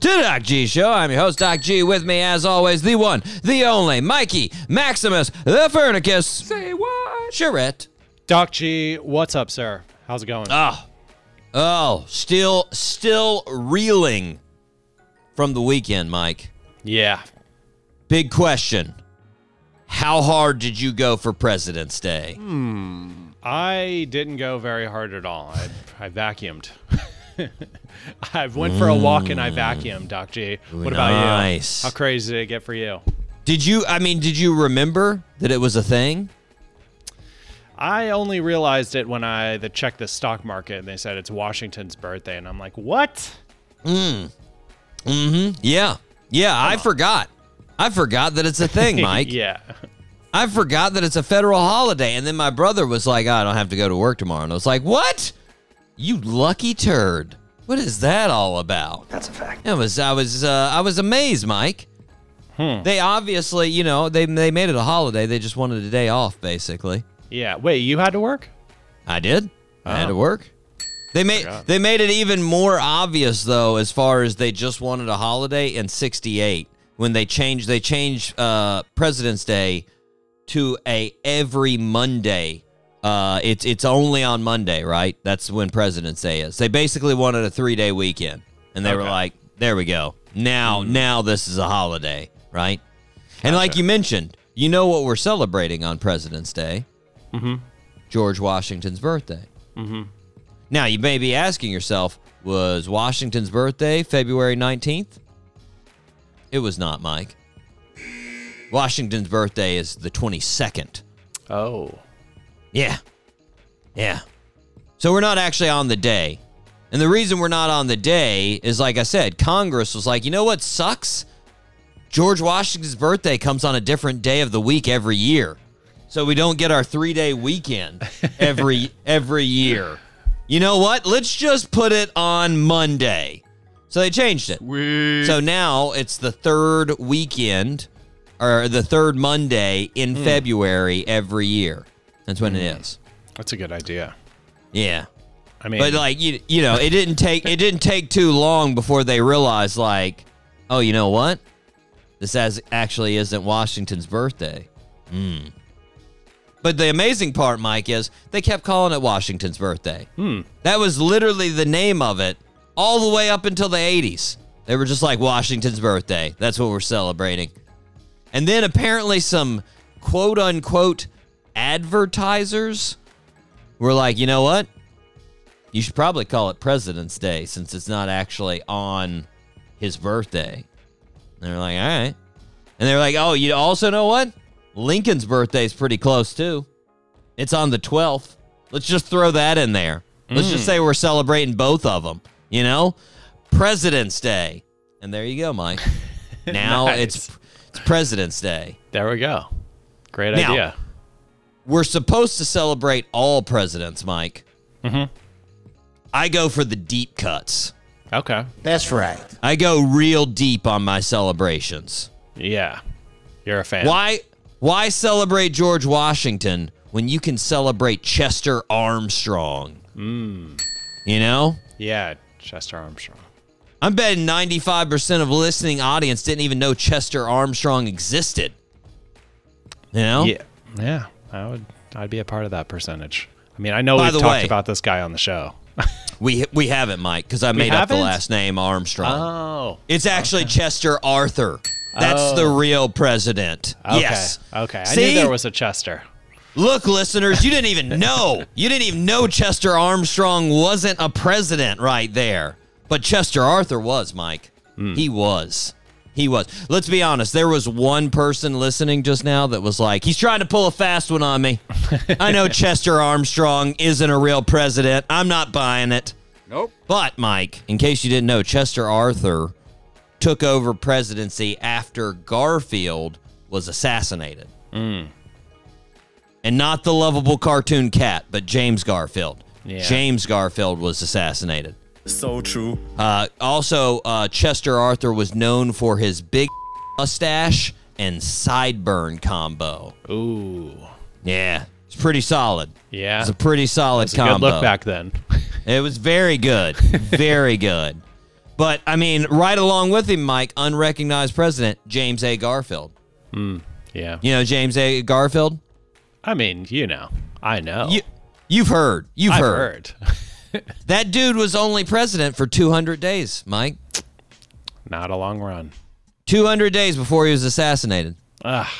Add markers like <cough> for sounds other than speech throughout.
to the Doc G Show. I'm your host, Doc G. With me, as always, the one, the only, Mikey Maximus, the Furnicus. Say what? Charette. Doc G, what's up, sir? How's it going? Oh, oh, still, still reeling from the weekend, Mike. yeah. Big question. How hard did you go for President's Day? Hmm. I didn't go very hard at all. I, I vacuumed. <laughs> <laughs> I went for a walk and I vacuumed, Doc G. What about nice. you? How crazy did it get for you? Did you, I mean, did you remember that it was a thing? I only realized it when I the checked the stock market and they said it's Washington's birthday, and I'm like, what? Mm. Mm-hmm. Yeah. Yeah, I forgot. I forgot that it's a thing, <laughs> Mike. yeah. I forgot that it's a federal holiday. And then my brother was like, "Oh, I don't have to go to work tomorrow. And I was like, what? You lucky turd. What is that all about? That's a fact. It was, I was, uh, I was amazed, Mike. They obviously, you know, they, they made it a holiday. They just wanted a day off, basically. Yeah. Wait, you had to work? I did. I had to Oh. work. They made Forgot. they made it even more obvious though, as far as they just wanted a holiday in '68 when they changed they changed uh, President's Day to a every Monday. Uh, it's it's only on Monday, right? That's when President's Day is. They basically wanted a three day weekend, and they were Okay. Mm. like, "There we go. Now now this is a holiday, right?" And like you mentioned, you know what we're celebrating on President's Day? George Washington's birthday. Mm-hmm. Now, you may be asking yourself, was Washington's birthday February 19th? It was not, Mike. Washington's birthday is the 22nd. Oh. Yeah. Yeah. So we're not actually on the day. And the reason we're not on the day is, like I said, Congress was like, you know what sucks? George Washington's birthday comes on a different day of the week every year. So we don't get our three day weekend <laughs> every every year. You know what? Let's just put it on Monday. So they changed it. So now it's the third weekend or the third Monday in hmm. February every year. That's when it is. That's a good idea. Yeah. I mean, But like you you know, it didn't take it didn't take too long before they realized like, oh, you know what? This as actually isn't Washington's birthday. Hmm. But the amazing part, Mike, is they kept calling it Washington's birthday. Hmm. That was literally the name of it all the way up until the 80s. They were just like Washington's birthday. That's what we're celebrating. And then apparently some quote unquote advertisers were like, you know what? You should probably call it President's Day since it's not actually on his birthday. And they're like, all right. And they're like, oh, you also know what? Lincoln's birthday is pretty close too. It's on the 12th. Let's just throw that in there. Let's just mm. say we're celebrating both of them, you know? President's Day. And there you go, Mike. <laughs> Now it's it's President's Day. there we go. Great Now- idea. We're supposed to celebrate all presidents, Mike. Mm-hmm. I go for the deep cuts. Okay. That's right. I go real deep on my celebrations. Yeah. You're a fan. Why why celebrate George Washington when you can celebrate Chester Armstrong? You know? Yeah, Chester Armstrong. I'm betting 95% of listening audience didn't even know Chester Armstrong existed. You know? Yeah. Yeah. I would I'd be a part of that percentage. I mean, I know By we've talked way- about this guy on the show. <laughs> We we haven't, Mike, because I made up the haven't? last name Armstrong. Oh. It's actually Chester Arthur. That's Oh. the real president. Okay. Yes. Okay. I See? knew there was a Chester. Look, listeners, you didn't even know. You didn't even know Chester Armstrong wasn't a president right there. But Chester Arthur was, Mike. Hmm. He was. He was. Let's be honest. There was one person listening just now that was like, he's trying to pull a fast one on me. <laughs> I know Chester Armstrong isn't a real president. I'm not buying it. Nope. But, Mike, in case you didn't know, Chester Arthur took over presidency after Garfield was assassinated. Hmm. and not the lovable cartoon cat, but James Garfield. Yeah. James Garfield was assassinated. So true. Uh, also, uh, Chester Arthur was known for his big mustache and sideburn combo. Ooh. Yeah, it's pretty solid. Yeah. It's a pretty solid a combo. good look back then. <laughs> It was very good, very good. But I mean, right along with him, Mike, unrecognized president James A. Garfield. yeah. You know James A. Garfield? I mean, you know. I know. You, you've heard. You've I've heard. heard. <laughs> That dude was only president for 200 days, Mike. Not a long run. 200 days before he was assassinated. Ah,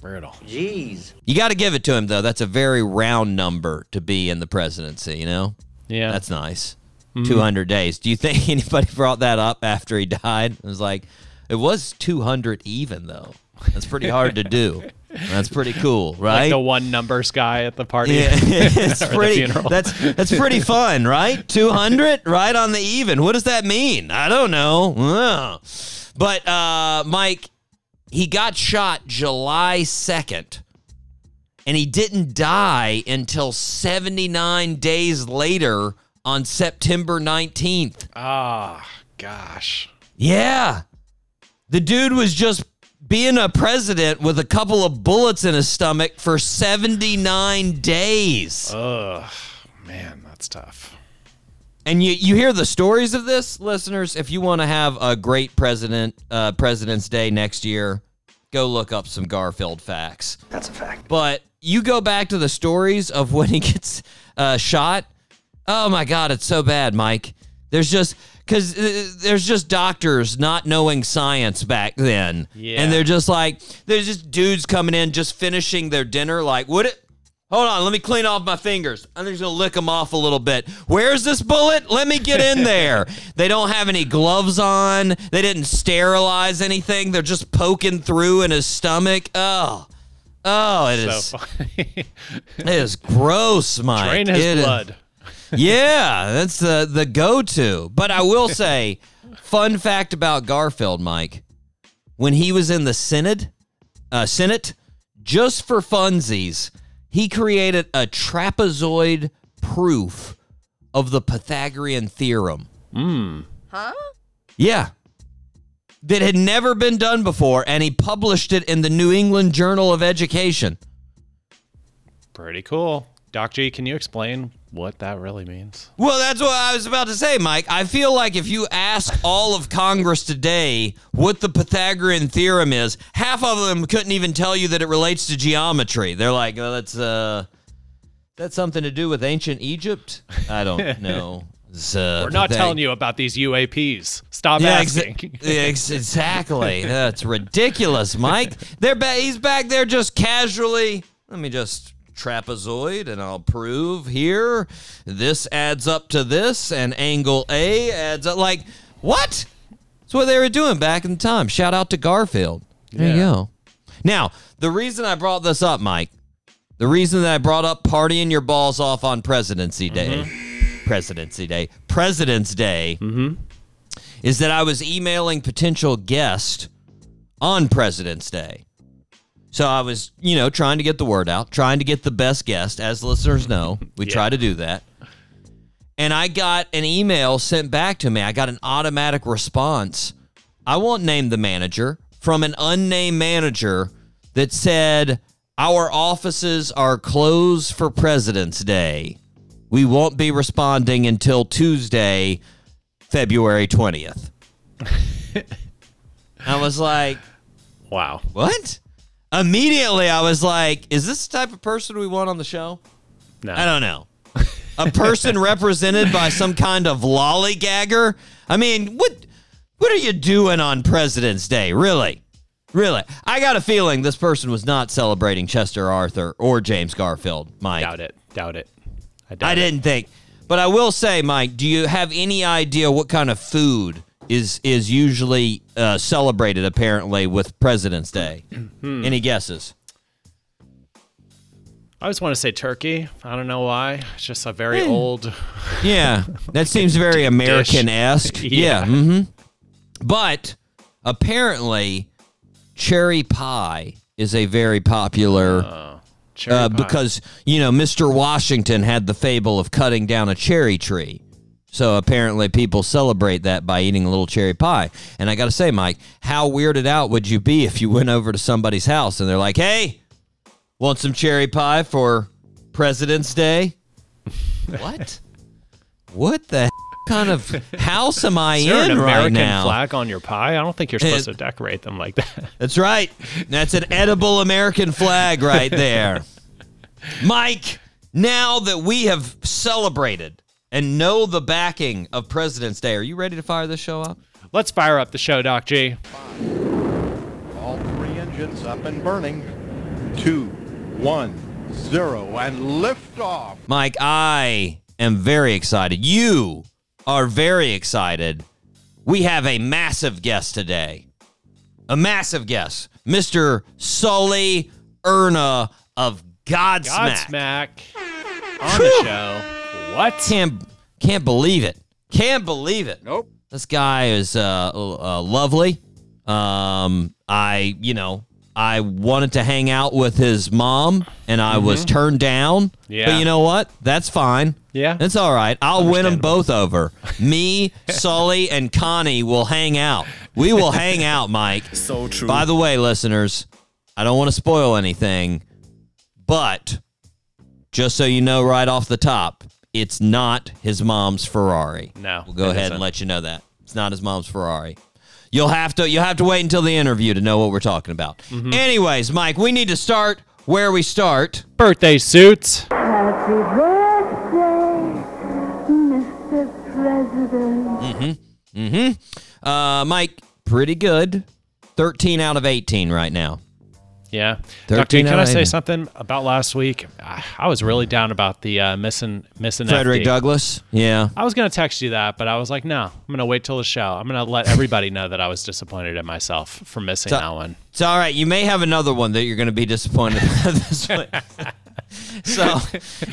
brutal. Jeez. You got to give it to him, though. That's a very round number to be in the presidency, you know? Yeah. That's nice. Mm-hmm. 200 days. Do you think <laughs> anybody brought that up after he died? It was like, it was 200 even, though. That's pretty hard to do. <laughs> That's pretty cool, right? like the one numbers guy at the party. Yeah, <laughs> it's pretty. That's that's pretty fun, right? Two hundred, right on the even. What does that mean? I don't know. Ugh. But uh, Mike, he got shot July second, and he didn't die until seventy nine days later on September nineteenth. Ah, gosh. Yeah. The dude was just being a president with a couple of bullets in his stomach for 79 days. Ugh. Man, that's tough. And you, you hear the stories of this, listeners. If you want to have a great president, uh, President's Day next year, go look up some Garfield facts. That's a fact. But you go back to the stories of when he gets uh, shot. Oh my God, it's so bad, Mike. There's just because uh, there's just doctors not knowing science back then, Yeah. and they're just like there's just dudes coming in just finishing their dinner. Like, would it? Hold on, let me clean off my fingers. I'm just gonna lick them off a little bit. Where's this bullet? Let me get in there. <laughs> they don't have any gloves on. They didn't sterilize anything. They're just poking through in his stomach. Oh, oh, it is. So funny. <laughs> It is gross, Mike. Drain his It is- blood. Yeah, that's the the go to. But I will <laughs> say, fun fact about Garfield, Mike, when he was in the Senate, uh, Senate, just for funsies, he created a trapezoid proof of the Pythagorean theorem. Huh? Yeah. That had never been done before, and he published it in the New England Journal of Education. Pretty cool. Doc G, can you explain what that really means? Well, that's what I was about to say, Mike. I feel like if you ask all of Congress today what the Pythagorean theorem is, half of them couldn't even tell you that it relates to geometry. They're like, "Oh, that's uh, that's something to do with ancient Egypt." I don't <laughs> know. Uh, We're not Pythag- telling you about these UAPs. Stop yeah, asking. <laughs> ex- exactly. That's ridiculous, Mike. They're ba- he's back there just casually. Let me just trapezoid and I'll prove here this adds up to this and angle A adds up like what? That's what they were doing back in the time. Shout out to Garfield. There you go. Now, the reason I brought this up, Mike, the reason that I brought up partying your balls off on Presidency Day, mm-hmm. Presidency Day, President's Day, mm-hmm. is that I was emailing potential guests on President's Day. So I was, you know, trying to get the word out, trying to get the best guest. As listeners know, we try to do that. And I got an email sent back to me. I got an automatic response. I won't name the manager from an unnamed manager that said, Our offices are closed for President's Day. We won't be responding until Tuesday, February 20th. <laughs> I was like, Wow. What? Immediately, I was like, Is this the type of person we want on the show? No. I don't know. A person <laughs> represented by some kind of lollygagger? I mean, what what are you doing on President's Day? Really? Really? I got a feeling this person was not celebrating Chester Arthur or James Garfield, Mike. Doubt it. Doubt it. I, doubt I didn't think. But I will say, Mike, do you have any idea what kind of food is is usually uh, celebrated apparently with President's Day? Hmm. Any guesses? I just want to say turkey. I don't know why. It's just a very old. Yeah, that seems very <laughs> American esque. <laughs> Yeah. Yeah. hmm But apparently, cherry pie is a very popular Cherry uh, pie. because you know Mr. Washington had the fable of cutting down a cherry tree. So apparently people celebrate that by eating a little cherry pie. And I got to say, Mike, how weirded out would you be if you went over to somebody's house and they're like, "Hey, want some cherry pie for President's Day?" <laughs> what? What the <laughs> kind of house am I Is there in an right American now? flag on your pie? I don't think you're supposed It- to decorate them like that. <laughs> That's right. That's an edible American flag right there. Mike, now that we have celebrated and know the backing of President's Day, are you ready to fire this show up? Let's fire up the show, Doc G. All three engines up and burning. Two, one, zero, and lift off. Mike, I am very excited. You are very excited. We have a massive guest today. A massive guest. Mr. Sully Erna of Godsmack. Godsmack on the show. What? Can't can't believe it. Can't believe it. Nope. This guy is uh, uh, lovely. Um, I, you know, I wanted to hang out with his mom, and I was turned down. Mm-hmm. Yeah. But you know what? That's fine. Yeah. It's all right. I'll win them both over. Me, <laughs> Sully, and Connie will hang out. We will hang out, Mike. <laughs> So true. By the way, listeners, I don't want to spoil anything, but just so you know right off the top, it's not his mom's Ferrari. No, We'll go ahead isn't. and let you know that. It's not his mom's Ferrari. You'll have to you'll have to wait until the interview to know what we're talking about. Mm-hmm. Anyways, Mike, we need to start where we start. Birthday suits. Happy birthday, Mr. President. Mm hmm. Uh Mike, pretty good. 13 out of 18 right now. Yeah. 13 Doc G, can I say something about last week? I was really down about the uh, missing missing Frederick FD. Douglass. Yeah. I was gonna text you that, but I was like, no, I'm gonna wait till the show. I'm gonna let everybody know that I was disappointed in myself for missing So- that one. It's all right. You may have another one that you're going to be disappointed <laughs> with this week. <laughs> so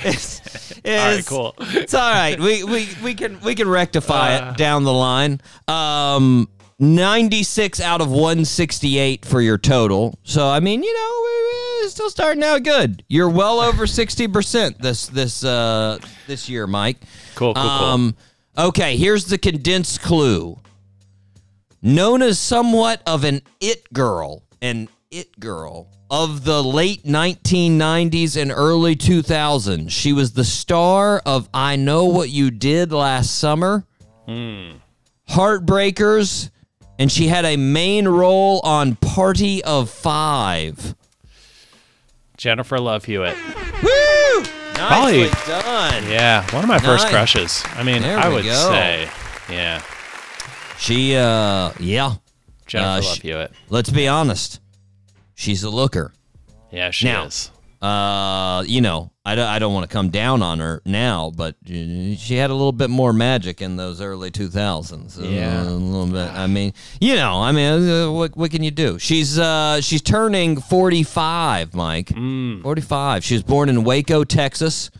it's, it's All right, cool. It's all right. We we we can we can rectify Uh. it down the line. Um, 96 out of 168 for your total. So I mean, you know, still starting out good. You're well over 60 percent this this uh this year, Mike. Cool, cool, cool. Um, okay, here's the condensed clue. Known as somewhat of an it girl, an it girl of the late 1990s and early 2000s. She was the star of I Know What You Did Last Summer, Heartbreakers, and she had a main role on Party of Five. Jennifer Love Hewitt. Woo! Probably- Nicely done. Yeah, one of my first Nice. crushes. I mean, There I we would go. say, yeah, She, uh, yeah. Jennifer Uh, Love sh- Hewitt. Let's be honest. She's a looker. Yeah, she Now- is. Uh, you know, I don't, I don't want to come down on her now, but she had a little bit more magic in those early 2000s. Uh, Yeah. a little bit. I mean, you know, I mean, uh, what what can you do? She's uh she's turning 45, Mike. Mm. 45. She was born in Waco, Texas.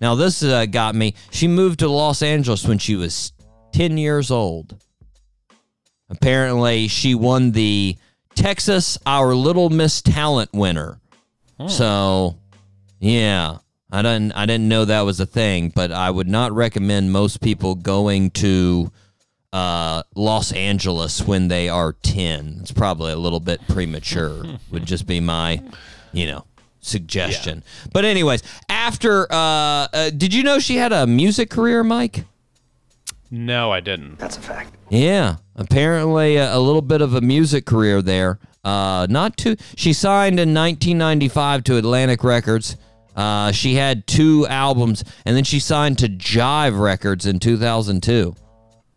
Now this uh, got me. She moved to Los Angeles when she was 10 years old. Apparently, she won the Texas Our Little Miss Talent winner. So, yeah, I didn't I didn't know that was a thing, but I would not recommend most people going to uh, Los Angeles when they are ten. It's probably a little bit premature. <laughs> would just be my, you know, suggestion. But anyways, after uh, uh, did you know she had a music career, Mike? No, I didn't. That's a fact. Yeah, apparently a, a little bit of a music career there. Uh, not too. She signed in 1995 to Atlantic Records. Uh, she had two albums, and then she signed to Jive Records in 2002.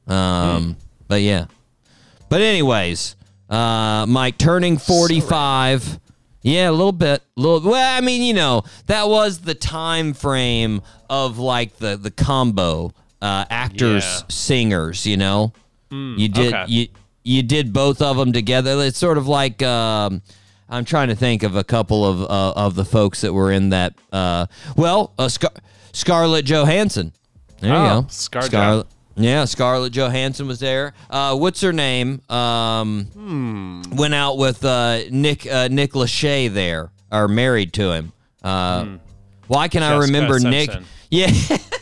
Um, but yeah. But anyways, uh, Mike turning 45. Yeah, a little bit. little well, I mean, you know, that was the time frame of like the the combo uh, actors Yeah. singers, you know. you did okay. you you did both of them together. It's sort of like um, I'm trying to think of a couple of uh, of the folks that were in that. Uh, well, uh, Scar- Scarlett Johansson. There you Oh, go. Scar Scarlett. Yeah, Scarlett Johansson was there. Uh, what's her name? Um, Hmm. Went out with uh, Nick uh, Nick Lachey there, or married to him. Uh, Why can I Jessica remember Nick? Simpson. <laughs>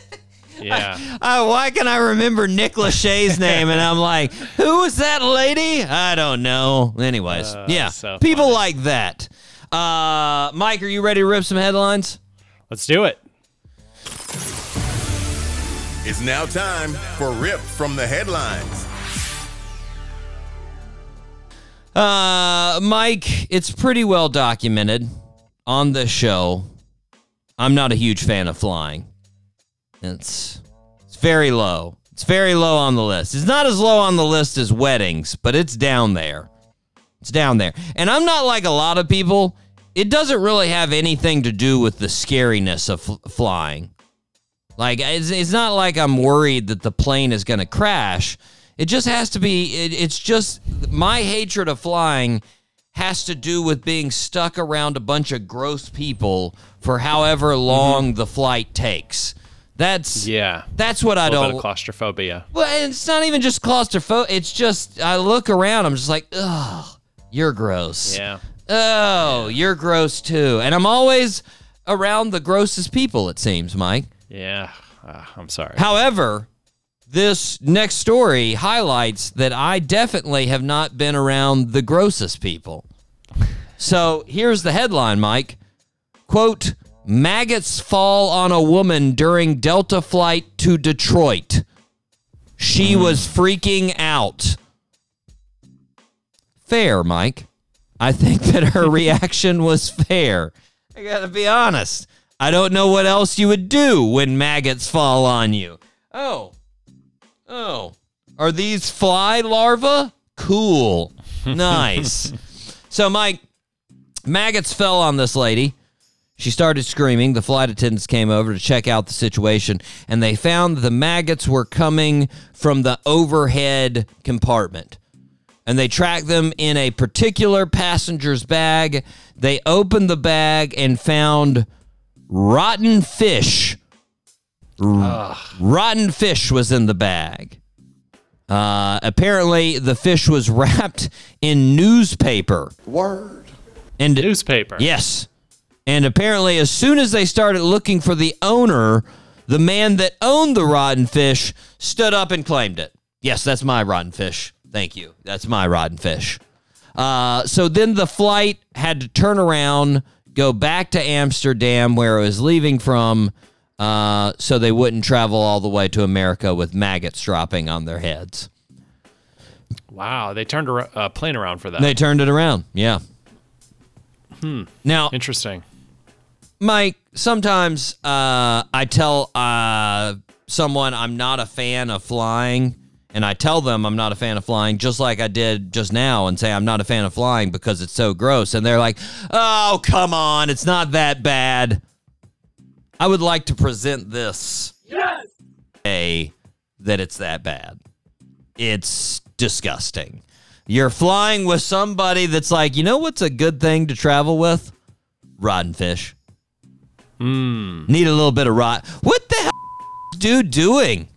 Yeah. Yeah. <laughs> Uh, why can I remember Nick Lachey's <laughs> name? And I'm like, who was that lady? I don't know. Anyways, Uh, yeah, so people funny. like that. Uh, Mike, are you ready to rip some headlines? Let's do it. It's now time for Rip from the Headlines. Uh, Mike, it's pretty well documented on the show. I'm not a huge fan of flying. It's it's very low. It's very low on the list. It's not as low on the list as weddings, but it's down there. It's down there. And I'm not like a lot of people. It doesn't really have anything to do with the scariness of fl- flying. Like it's, it's not like I'm worried that the plane is going to crash. It just has to be it, it's just my hatred of flying has to do with being stuck around a bunch of gross people for however mm-hmm. long the flight takes. That's Yeah. that's what I don't bit of claustrophobia. well, and it's not even just claustrophobia. It's just I look around. I'm just like, ugh, you're gross. Yeah. Oh, you're gross too. And I'm always around the grossest people. It seems, Mike. Yeah. Uh, I'm sorry. However, this next story highlights that I definitely have not been around the grossest people. So here's the headline, Mike. Quote, maggots fall on a woman during Delta flight to Detroit. She hmm. was freaking out. Fair, Mike. I think that her <laughs> reaction was fair. I gotta be honest. I don't know what else you would do when maggots fall on you. Oh. Oh. Are these fly larvae? Cool. <laughs> Nice. so, Mike, maggots fell on this lady. She started screaming. The flight attendants came over to check out the situation, and they found the maggots were coming from the overhead compartment. And they tracked them in a particular passenger's bag. They opened the bag and found rotten fish. R- rotten fish was in the bag. Uh, apparently, the fish was <laughs> wrapped in newspaper. Word. And Newspaper. Yes. And apparently, as soon as they started looking for the owner, the man that owned the rotten fish stood up and claimed it. Yes, that's my rotten fish. Thank you. That's my rotten fish. Uh, so then the flight had to turn around, go back to Amsterdam, where it was leaving from, uh, so they wouldn't travel all the way to America with maggots dropping on their heads. Wow. They turned a uh, plane around for that. They turned it around. Yeah. Hmm. Now, Interesting. Mike, sometimes uh, I tell uh, someone I'm not a fan of flying, and I tell them I'm not a fan of flying, just like I did just now, and say I'm not a fan of flying because it's so gross. And they're like, oh, come on, it's not that bad. I would like to present this yes! a that it's that bad. It's disgusting. You're flying with somebody that's like, you know what's a good thing to travel with? Rotten fish. Hmm. Need a little bit of rot. What the hell is dude doing?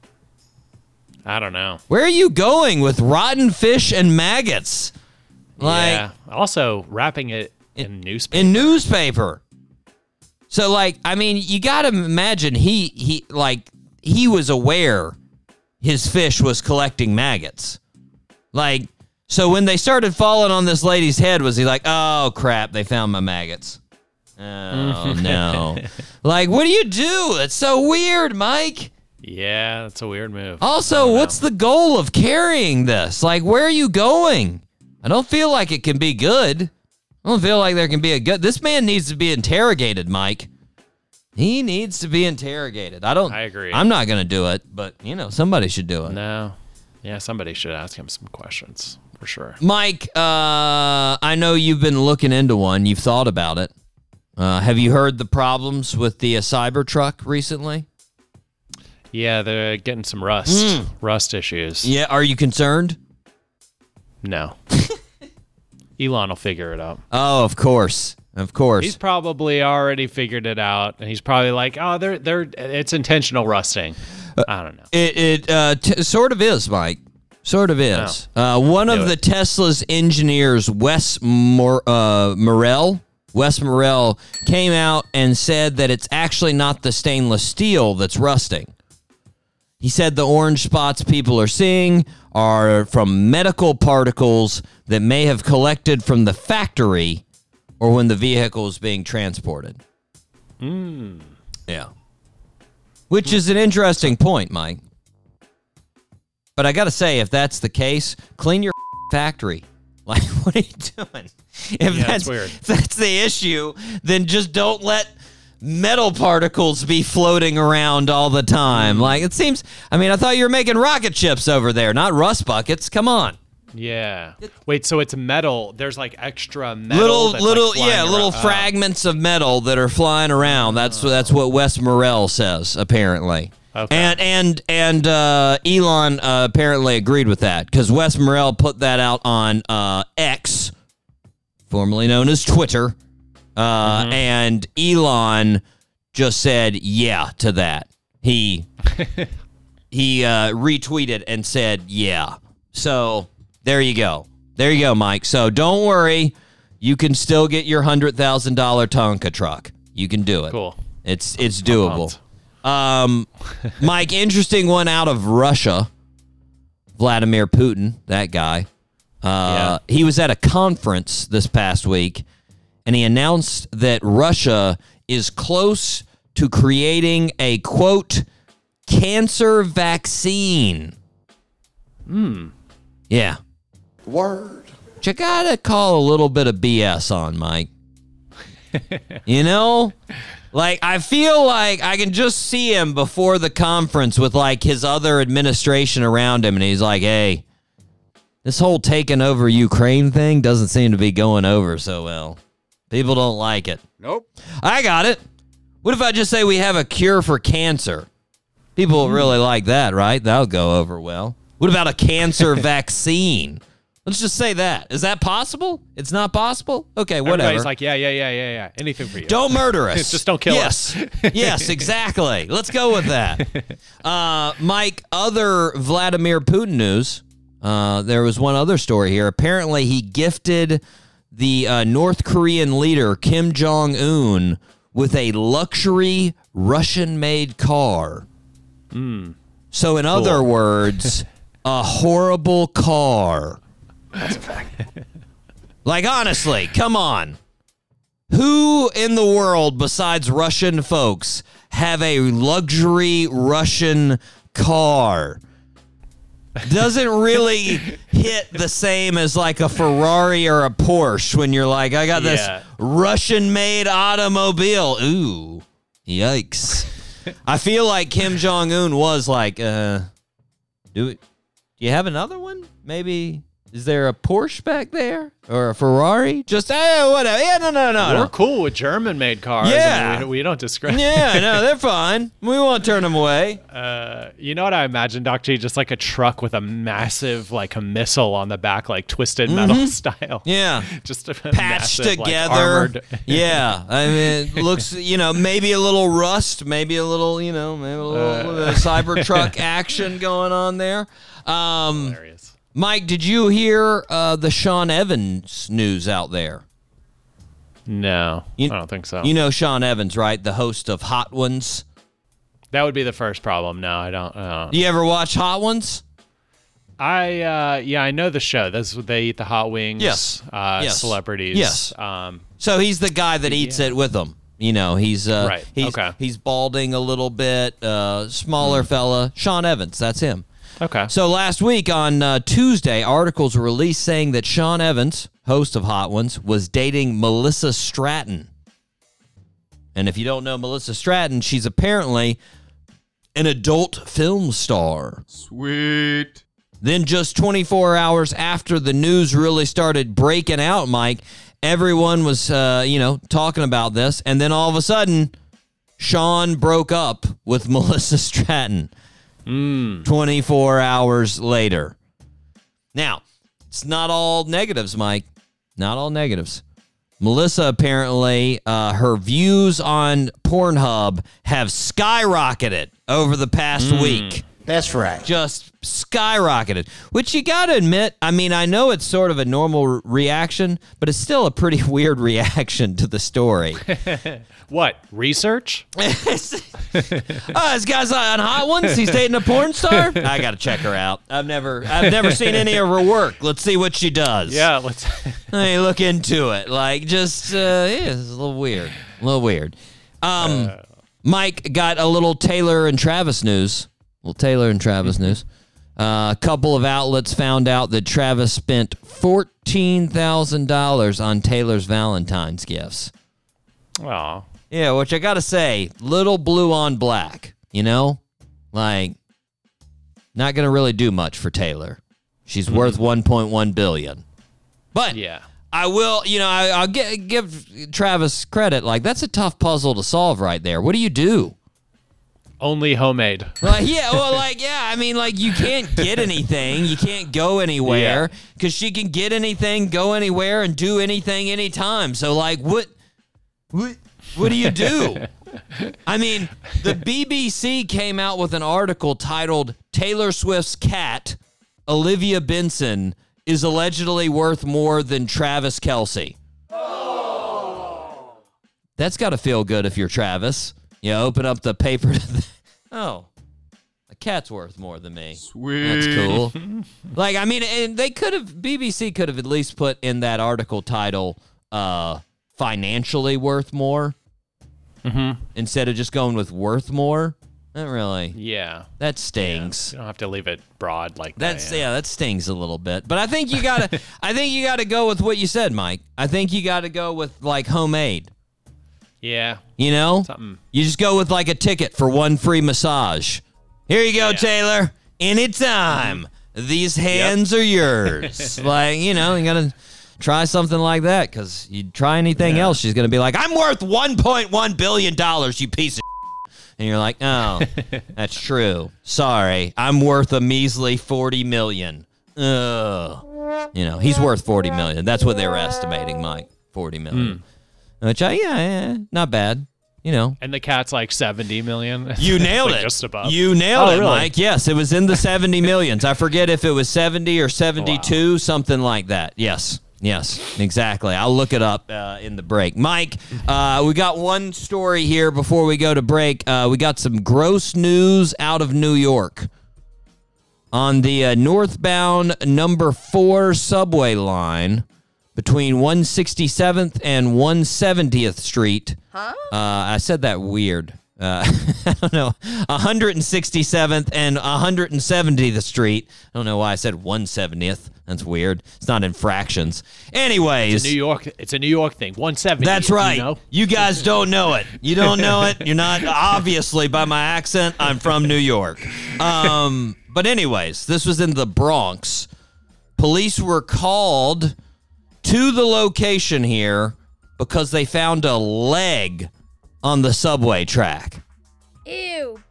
I don't know. Where are you going with rotten fish and maggots? Like yeah. Also, wrapping it in newspaper. in newspaper. So like, I mean, you got to imagine he he like he was aware his fish was collecting maggots. Like, so when they started falling on this lady's head, was he like, "Oh crap, they found my maggots"? Oh <laughs> no! like, what do you do? It's so weird, Mike. yeah, that's a weird move. Also, what's the goal of carrying this? Like, where are you going? I don't feel like it can be good. I don't feel like there can be a good. This man needs to be interrogated, Mike. He needs to be interrogated. I don't. I agree. I'm not gonna do it, but you know, somebody should do it. No. Yeah, somebody should ask him some questions for sure. Mike, uh, I know you've been looking into one. You've thought about it. Uh, have you heard the problems with the uh, Cybertruck recently? Yeah, they're getting some rust, Hmm. rust issues. Yeah. Are you concerned? No. <laughs> Elon will figure it out. Oh, of course, of course. He's probably already figured it out, and he's probably like, "Oh, they're they're it's intentional rusting." I don't know. It it uh, t- sort of is, Mike. Sort of is. Uh, one of the. Tesla's engineers, Wes Mor- uh, Morrill, Wes Morrill came out and said that it's actually not the stainless steel that's rusting. He said the orange spots people are seeing are from medical particles that may have collected from the factory or when the vehicle is being transported. Mm. Yeah. Which is an interesting point, Mike. But I got to say, if that's the case, clean your factory. Like, <laughs> what are you doing? If Yeah, that's weird. if that's the issue, then just don't let metal particles be floating around all the time. Mm. Like, it seems, I mean, I thought you were making rocket ships over there, not rust buckets. Come on. Yeah. Wait, so it's metal. There's like extra metal. little little like, yeah little around. Oh. fragments of metal that are flying around that's that's what wes morrill says apparently Okay. and and and uh, elon uh, apparently agreed with that because wes morrill put that out on uh, x formerly known as twitter uh, Mm-hmm. and elon just said yeah to that he <laughs> he uh, retweeted and said yeah so there you go there you go mike so don't worry you can still get your hundred thousand dollar tonka truck you can do it Cool. it's it's doable. Um mike interesting one out of russia vladimir putin that guy uh, he was at a conference this past week and he announced that russia is close to creating a quote cancer vaccine hmm yeah Word. you gotta call a little bit of BS on, Mike. <laughs> you know? Like, I feel like I can just see him before the conference with like his other administration around him, and he's like, hey, this whole taking over Ukraine thing doesn't seem to be going over so well. People don't like it. Nope. I got it. What if I just say we have a cure for cancer? People really like that, right? That'll go over well. What about a cancer <laughs> vaccine? Let's just say that. Is that possible? It's not possible? Okay, whatever. Everybody's like, yeah, yeah, yeah, yeah, yeah. Anything for you. don't murder us. <laughs> Just don't kill us. yes. <laughs> yes, exactly. Let's go with that. <laughs> Uh, Mike, other Vladimir Putin news. Uh, there was one other story here. Apparently, he gifted the uh, North Korean leader Kim Jong Un with a luxury Russian-made car. Hmm. So, in other words, a horrible car. <laughs> Like honestly, come on. Who in the world besides Russian folks have a luxury Russian car? Doesn't really hit the same as like a Ferrari or a Porsche when you're like, I got this Yeah. Russian made automobile. Ooh, yikes. I feel like Kim Jong Un was like, uh, do, do you have another one? Maybe. Is there a Porsche back there or a Ferrari? Just eh, whatever. Yeah, no, no, no, We're no. cool with German-made cars. I mean, Yeah. we, we don't discriminate. Yeah, no, <laughs> they're fine. We won't turn them away. Uh, you know what I imagine, Doc G? Just like a truck with a massive, like a missile on the back, like twisted metal <laughs> style. Mm-hmm. Yeah. Just a Patched massive, together. armored- <laughs> yeah. I mean, it looks, you know, maybe a little rust, maybe a little, you know, maybe a little Uh. uh, Cybertruck action going on there. Um, Hilarious. Mike, did you hear uh, the Sean Evans news out there? No, You- I don't think so. You know Sean Evans, right? The host of Hot Ones. that would be the first problem. No, I don't. I don't. Do you ever watch Hot Ones? I uh, yeah, I know the show. That's what they eat the hot wings. Yes. Uh, Yes. Celebrities. Yes. Um, So he's the guy that eats it with them. You know, he's uh, Right, He's, okay. He's balding a little bit, uh, smaller fella. Sean Evans, that's him. Okay. So last week on uh, Tuesday, articles were released saying that Sean Evans, host of Hot Ones, was dating Melissa Stratton. And if you don't know Melissa Stratton, she's apparently an adult film star. Sweet. Then, just 24 hours after the news really started breaking out, Mike, everyone was, uh, you know, talking about this. And then all of a sudden, Sean broke up with <laughs> Melissa Stratton 24 hours later. Now, it's not all negatives, Mike. Not all negatives. Melissa apparently, uh, her views on Pornhub have skyrocketed over the past week. That's right. just skyrocketed. Which you got to admit, I mean, I know it's sort of a normal re- reaction, but it's still a pretty <laughs> weird reaction to the story. <laughs> What research? <laughs> oh, this guy's on Hot Ones. He's dating a porn star. I got to check her out. I've never, I've never seen any of her work. Let's see what she does. Yeah, let's. Hey, look into it. Like, just, uh, yeah, it's a little weird. A little weird. Um, Mike got a little Taylor and Travis news. Little Taylor and Travis <laughs> news. Uh, a couple of outlets found out that Travis spent $14,000 on Taylor's Valentine's gifts. Aw. Yeah, which I got to say, little blue on black, you know? Like, not going to really do much for Taylor. She's worth 1.1 billion. But Yeah. I will, you know, I, I'll gi- give Travis credit. Like, that's a tough puzzle to solve right there. What do you do? Only homemade. Like, yeah, well, like, yeah, I mean, like, you can't get anything. You can't go anywhere because she can get anything, go anywhere, and do anything anytime. So, like, what, what, what do you do? <laughs> I mean, the BBC came out with an article titled Taylor Swift's cat, Olivia Benson, is allegedly worth more than Travis Kelce. Oh. That's got to feel good if you're Travis. You open up the paper. <laughs> oh, a cat's worth more than me. Sweet. That's cool. <laughs> like, I mean, and they could have, BBC could have at least put in that article title, uh, financially worth more instead of just going with worth more. Not really. Yeah. That stings. You don't have to leave it broad like That's that. yeah, that stings a little bit. But I think you gotta <laughs> I think you gotta go with what you said, Mike. I think you gotta go with like homemade. Yeah. You know? Something. You just go with like a ticket for one free massage. Here you go, Yeah. Taylor. Anytime. These hands are yours. <laughs> like, you know, you gotta try something like that because you try anything else, she's gonna be like, I'm worth one point one billion dollars, you piece of and you're like, oh, <laughs> that's true. Sorry, I'm worth a measly forty million. Ugh. You know, he's worth forty million. That's what they were estimating, Mike. Forty million. Hmm. Which I yeah, yeah, not bad. You know, And the cat's like 70 million. <laughs> you nailed like it. Just above. You nailed Oh, it, really? Mike. Yes, it was in the 70 millions. I forget if it was 70 or 72, <laughs> something like that. Yes. Yes, exactly. I'll look it up uh, in the break. Mike, uh, we got one story here before we go to break. Uh, we got some gross news out of New York. On the uh, northbound number four subway line between 167th and 170th Street. Huh? Uh, I said that weird. Uh, <laughs> I don't know. 167th and 170th Street. I don't know why I said 170th. That's weird. It's not in fractions. Anyways, New York. It's a New York thing. 170. that's you right. know? You guys <laughs> don't know it. You don't know it. You're not obviously by my accent. I'm from New York. Um, but anyways, this was in the Bronx. Police were called to the location here because they found a leg on the subway track. Ew.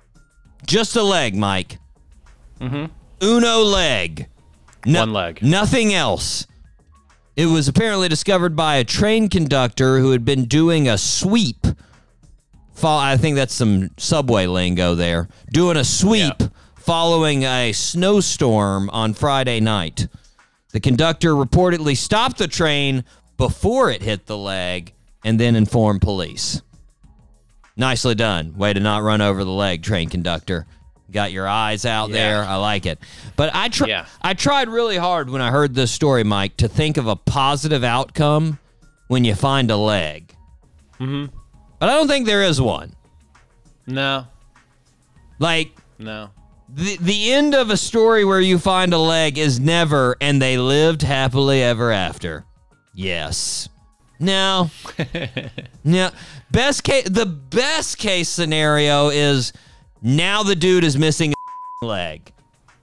Just a leg, Mike. Mm-hmm. Uno leg. No- One leg. Nothing else. It was apparently discovered by a train conductor who had been doing a sweep. Fo- I think that's some subway lingo there. Doing a sweep Yeah. following a snowstorm on Friday night. The conductor reportedly stopped the train before it hit the leg and then informed police. Nicely done. Way to not run over the leg, train conductor. Got your eyes out Yeah. there. I like it. But I tr- Yeah. I tried really hard when I heard this story, Mike, to think of a positive outcome when you find a leg. Mm-hmm. But I don't think there is one. No. Like No. The the end of a story where you find a leg is never and they lived happily ever after. Yes. No. <laughs> no. Best case the best case scenario is now the dude is missing a <laughs> leg.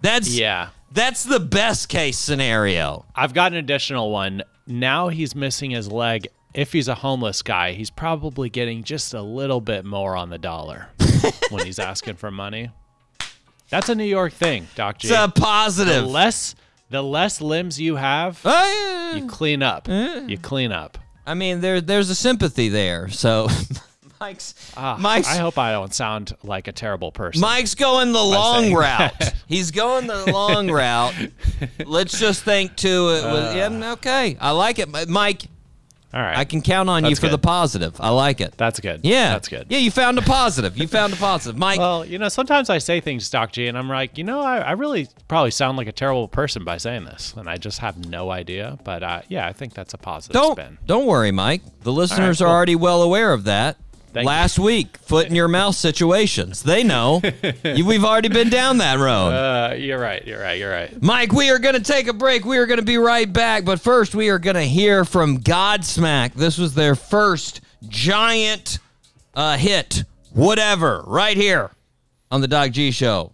That's Yeah. That's the best case scenario. I've got an additional one. Now he's missing his leg. If he's a homeless guy, he's probably getting just a little bit more on the dollar <laughs> when he's asking for money. That's a New York thing, Doc G. It's a positive. the less the less limbs you have, Oh, yeah. you clean up. You clean up. I mean, there there's a sympathy there. So, <laughs> Mike's Ah, Mike's I hope I don't sound like a terrible person. Mike's going the long route. <laughs> He's going the long route. Let's just think too. It was, yeah, okay. I like it, Mike. All right. I can count on you That's for the positive. I like it. That's good. yeah, That's good. Yeah, you found a positive. You found a positive, Mike. Well, you know, sometimes I say things, Doc G, and I'm like, you know, I, I really probably sound like a terrible person by saying this, and I just have no idea. But uh, yeah, I think that's a positive don't spin. don't worry, Mike. The listeners cool. are already well aware of that. Thank Last week, foot in your mouth situations. They know. <laughs> You- We've already been down that road. Uh, you're right. You're right. You're right. Mike, we are going to take a break. We are going to be right back. But first, we are going to hear from Godsmack. This was their first giant uh, hit, whatever, right here on the Doc G Show.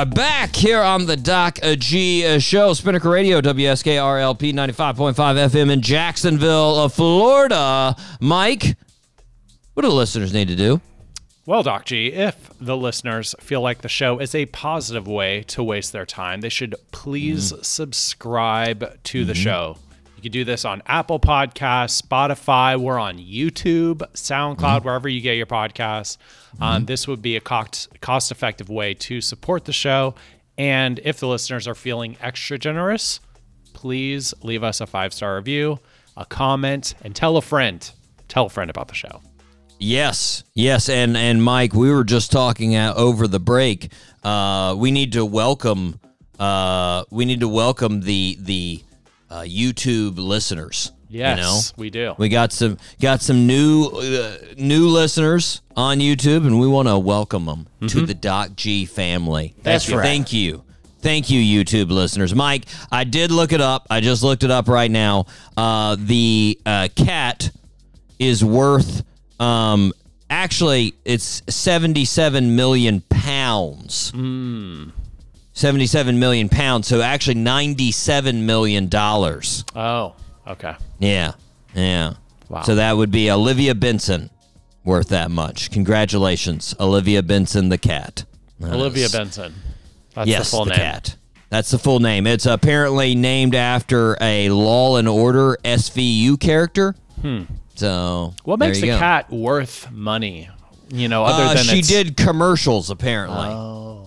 Are back here on the Doc G uh, Show, Spinnaker Radio, WSKRLP 95.5 FM in Jacksonville, uh, Florida. Mike, what do the listeners need to do? Well, Doc G, if the listeners feel like the show is a positive way to waste their time, they should please subscribe to the show. You can do this on Apple Podcasts, Spotify. We're on YouTube, SoundCloud, wherever you get your podcasts. Um, this would be a cost cost effective way to support the show. And if the listeners are feeling extra generous, please leave us a five star review, a comment, and tell a friend. Tell a friend about the show. Yes, yes, and and Mike, we were just talking uh, over the break. Uh, we need to welcome. Uh, we need to welcome the the uh, YouTube listeners. Yes, you know? we do. We got some got some new uh, new listeners on YouTube, and we want to welcome them to the Doc G family. That's Thank you. right. Thank you. Thank you, YouTube listeners. Mike, I did look it up. I just looked it up right now. Uh, the uh, cat is worth, um, actually, it's 77 million pounds. 77 million pounds. So actually, 97 million dollars. Oh, okay. Yeah. Yeah. Wow. So that would be Olivia Benson worth that much. Congratulations, Olivia Benson the cat. That Olivia is- Benson. That's yes, the full name. cat. That's the full name. It's apparently named after a Law and Order SVU character. Hmm. So What makes the go. got worth money? You know, other Uh, than she did commercials apparently. Oh.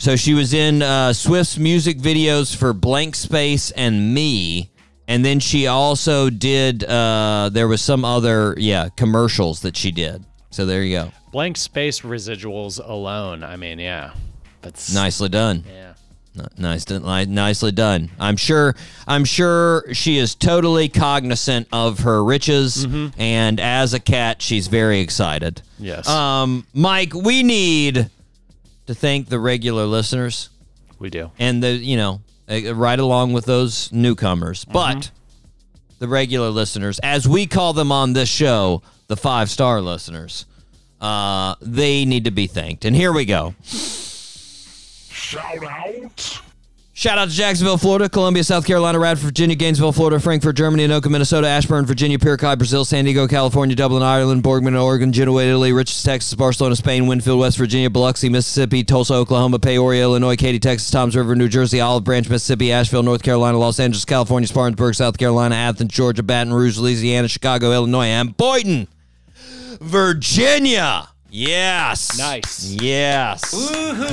So she was in uh, Swift's music videos for Blank Space and Me. And then she also did, uh, there was some other, yeah, commercials that she did. So there you go. Blank space residuals alone. I mean, yeah, that's Nicely done. Yeah. Nice, nicely done. I'm sure. I'm sure she is totally cognizant of her riches, and as a cat, she's very excited. Yes. Um, Mike, we need to thank the regular listeners. we do. and the you know uh, right along with those newcomers but the regular listeners as we call them on this show the five star listeners uh, they need to be thanked and here we go Shout out. Shout out to Jacksonville, Florida, Columbia, South Carolina, Radford, Virginia, Gainesville, Florida, Frankfurt, Germany, Anoka, Minnesota, Ashburn, Virginia, Pircai, Brazil, San Diego, California, Dublin, Ireland, Boardman, Oregon, Genoa, Italy, Richards, Texas, Barcelona, Spain, Winfield, West Virginia, Biloxi, Mississippi, Tulsa, Oklahoma, Peoria, Illinois, Katy, Texas, Toms River, New Jersey, Olive Branch, Mississippi, Asheville, North Carolina, Los Angeles, California, Spartanburg, South Carolina, Athens, Georgia, Baton Rouge, Louisiana, Chicago, Illinois, and Boydton, Virginia. Yes. Nice. Yes.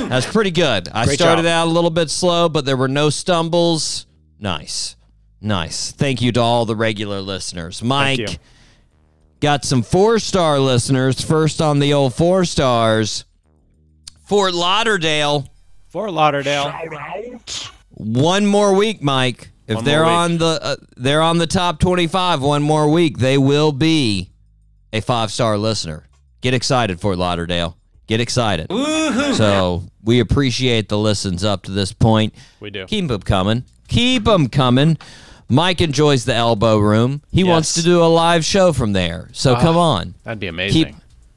That's pretty good. I Great started job. out a little bit slow, but there were no stumbles. Nice. Nice. Thank you to all the regular listeners. Mike got some four star listeners. First on the old four stars. Fort Lauderdale. Fort Lauderdale. Shout out. One more week, Mike. If One they're on the uh, they're on the top 25 one more week, they will be a five-star listener. Get excited Fort Lauderdale. Get excited. So, we appreciate the listens up to this point. We do. Keep them coming. Keep them coming. Mike enjoys the elbow room. He wants to do a live show from there. So come on. That'd be amazing. Keep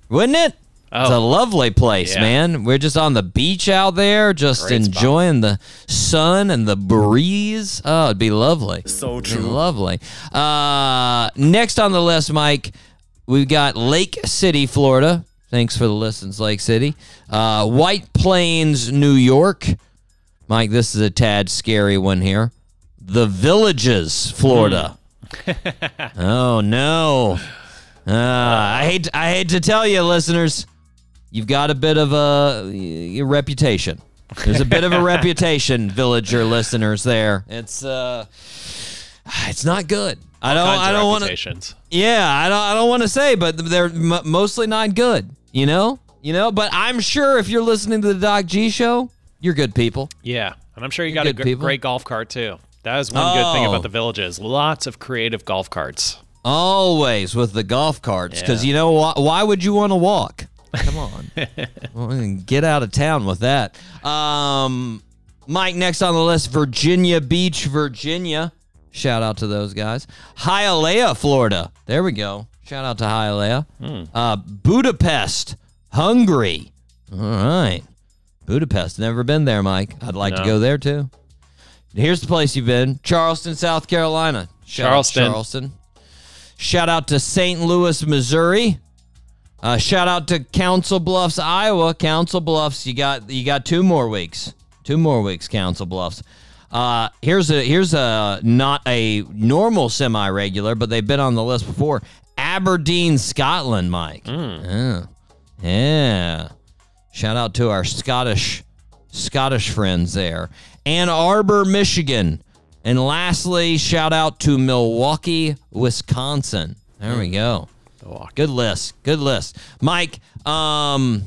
wouldn't it? It's a Oh. lovely place, Yeah. man. We're just on the beach out there, just Great spot. enjoying the sun and the breeze. Oh, it'd be lovely. So It'd be true. lovely. Uh, next on the list, Mike, we've got Lake City, Florida. Thanks for the listens, Lake City. Uh, White Plains, New York. Mike, this is a tad scary one here. The Villages, Florida. <laughs> oh no! Uh, I hate I hate to tell you, listeners, you've got a bit of a, a reputation. There's a bit of a <laughs> reputation, villager listeners. There, it's uh, <sighs> it's not good. I don't I don't want to. Yeah, I don't. I don't want to say, but they're m- mostly not good. You know, you know. But I'm sure if you're listening to the Doc G show, you're good people. Yeah, and I'm sure you got a people. great golf cart too. That is one good thing Oh. about the villages. Lots of creative golf carts. Always with the golf carts, because Yeah. you know why? Why would you want to walk? Come on, <laughs> get out of town with that. Um, Mike, next on the list, Virginia Beach, Virginia. Shout out to those guys. Hialeah, Florida. There we go. Shout out to Hialeah. Uh, Budapest, Hungary. All right. Budapest. Never been there, Mike. I'd like to go there too. Here's the place you've been Charleston, South Carolina. Shout out Charleston. Charleston. Shout out to St. Louis, Missouri. Uh, shout out to Council Bluffs, Iowa. Council Bluffs, you got you got two more weeks. Two more weeks, Council Bluffs. Uh, here's a here's a not a normal semi regular, but they've been on the list before. Aberdeen, Scotland, Mike. Yeah. yeah. Shout out to our Scottish Scottish friends there. Ann Arbor, Michigan. And lastly, shout out to Milwaukee, Wisconsin. There we go. Good list. Good list. Mike, um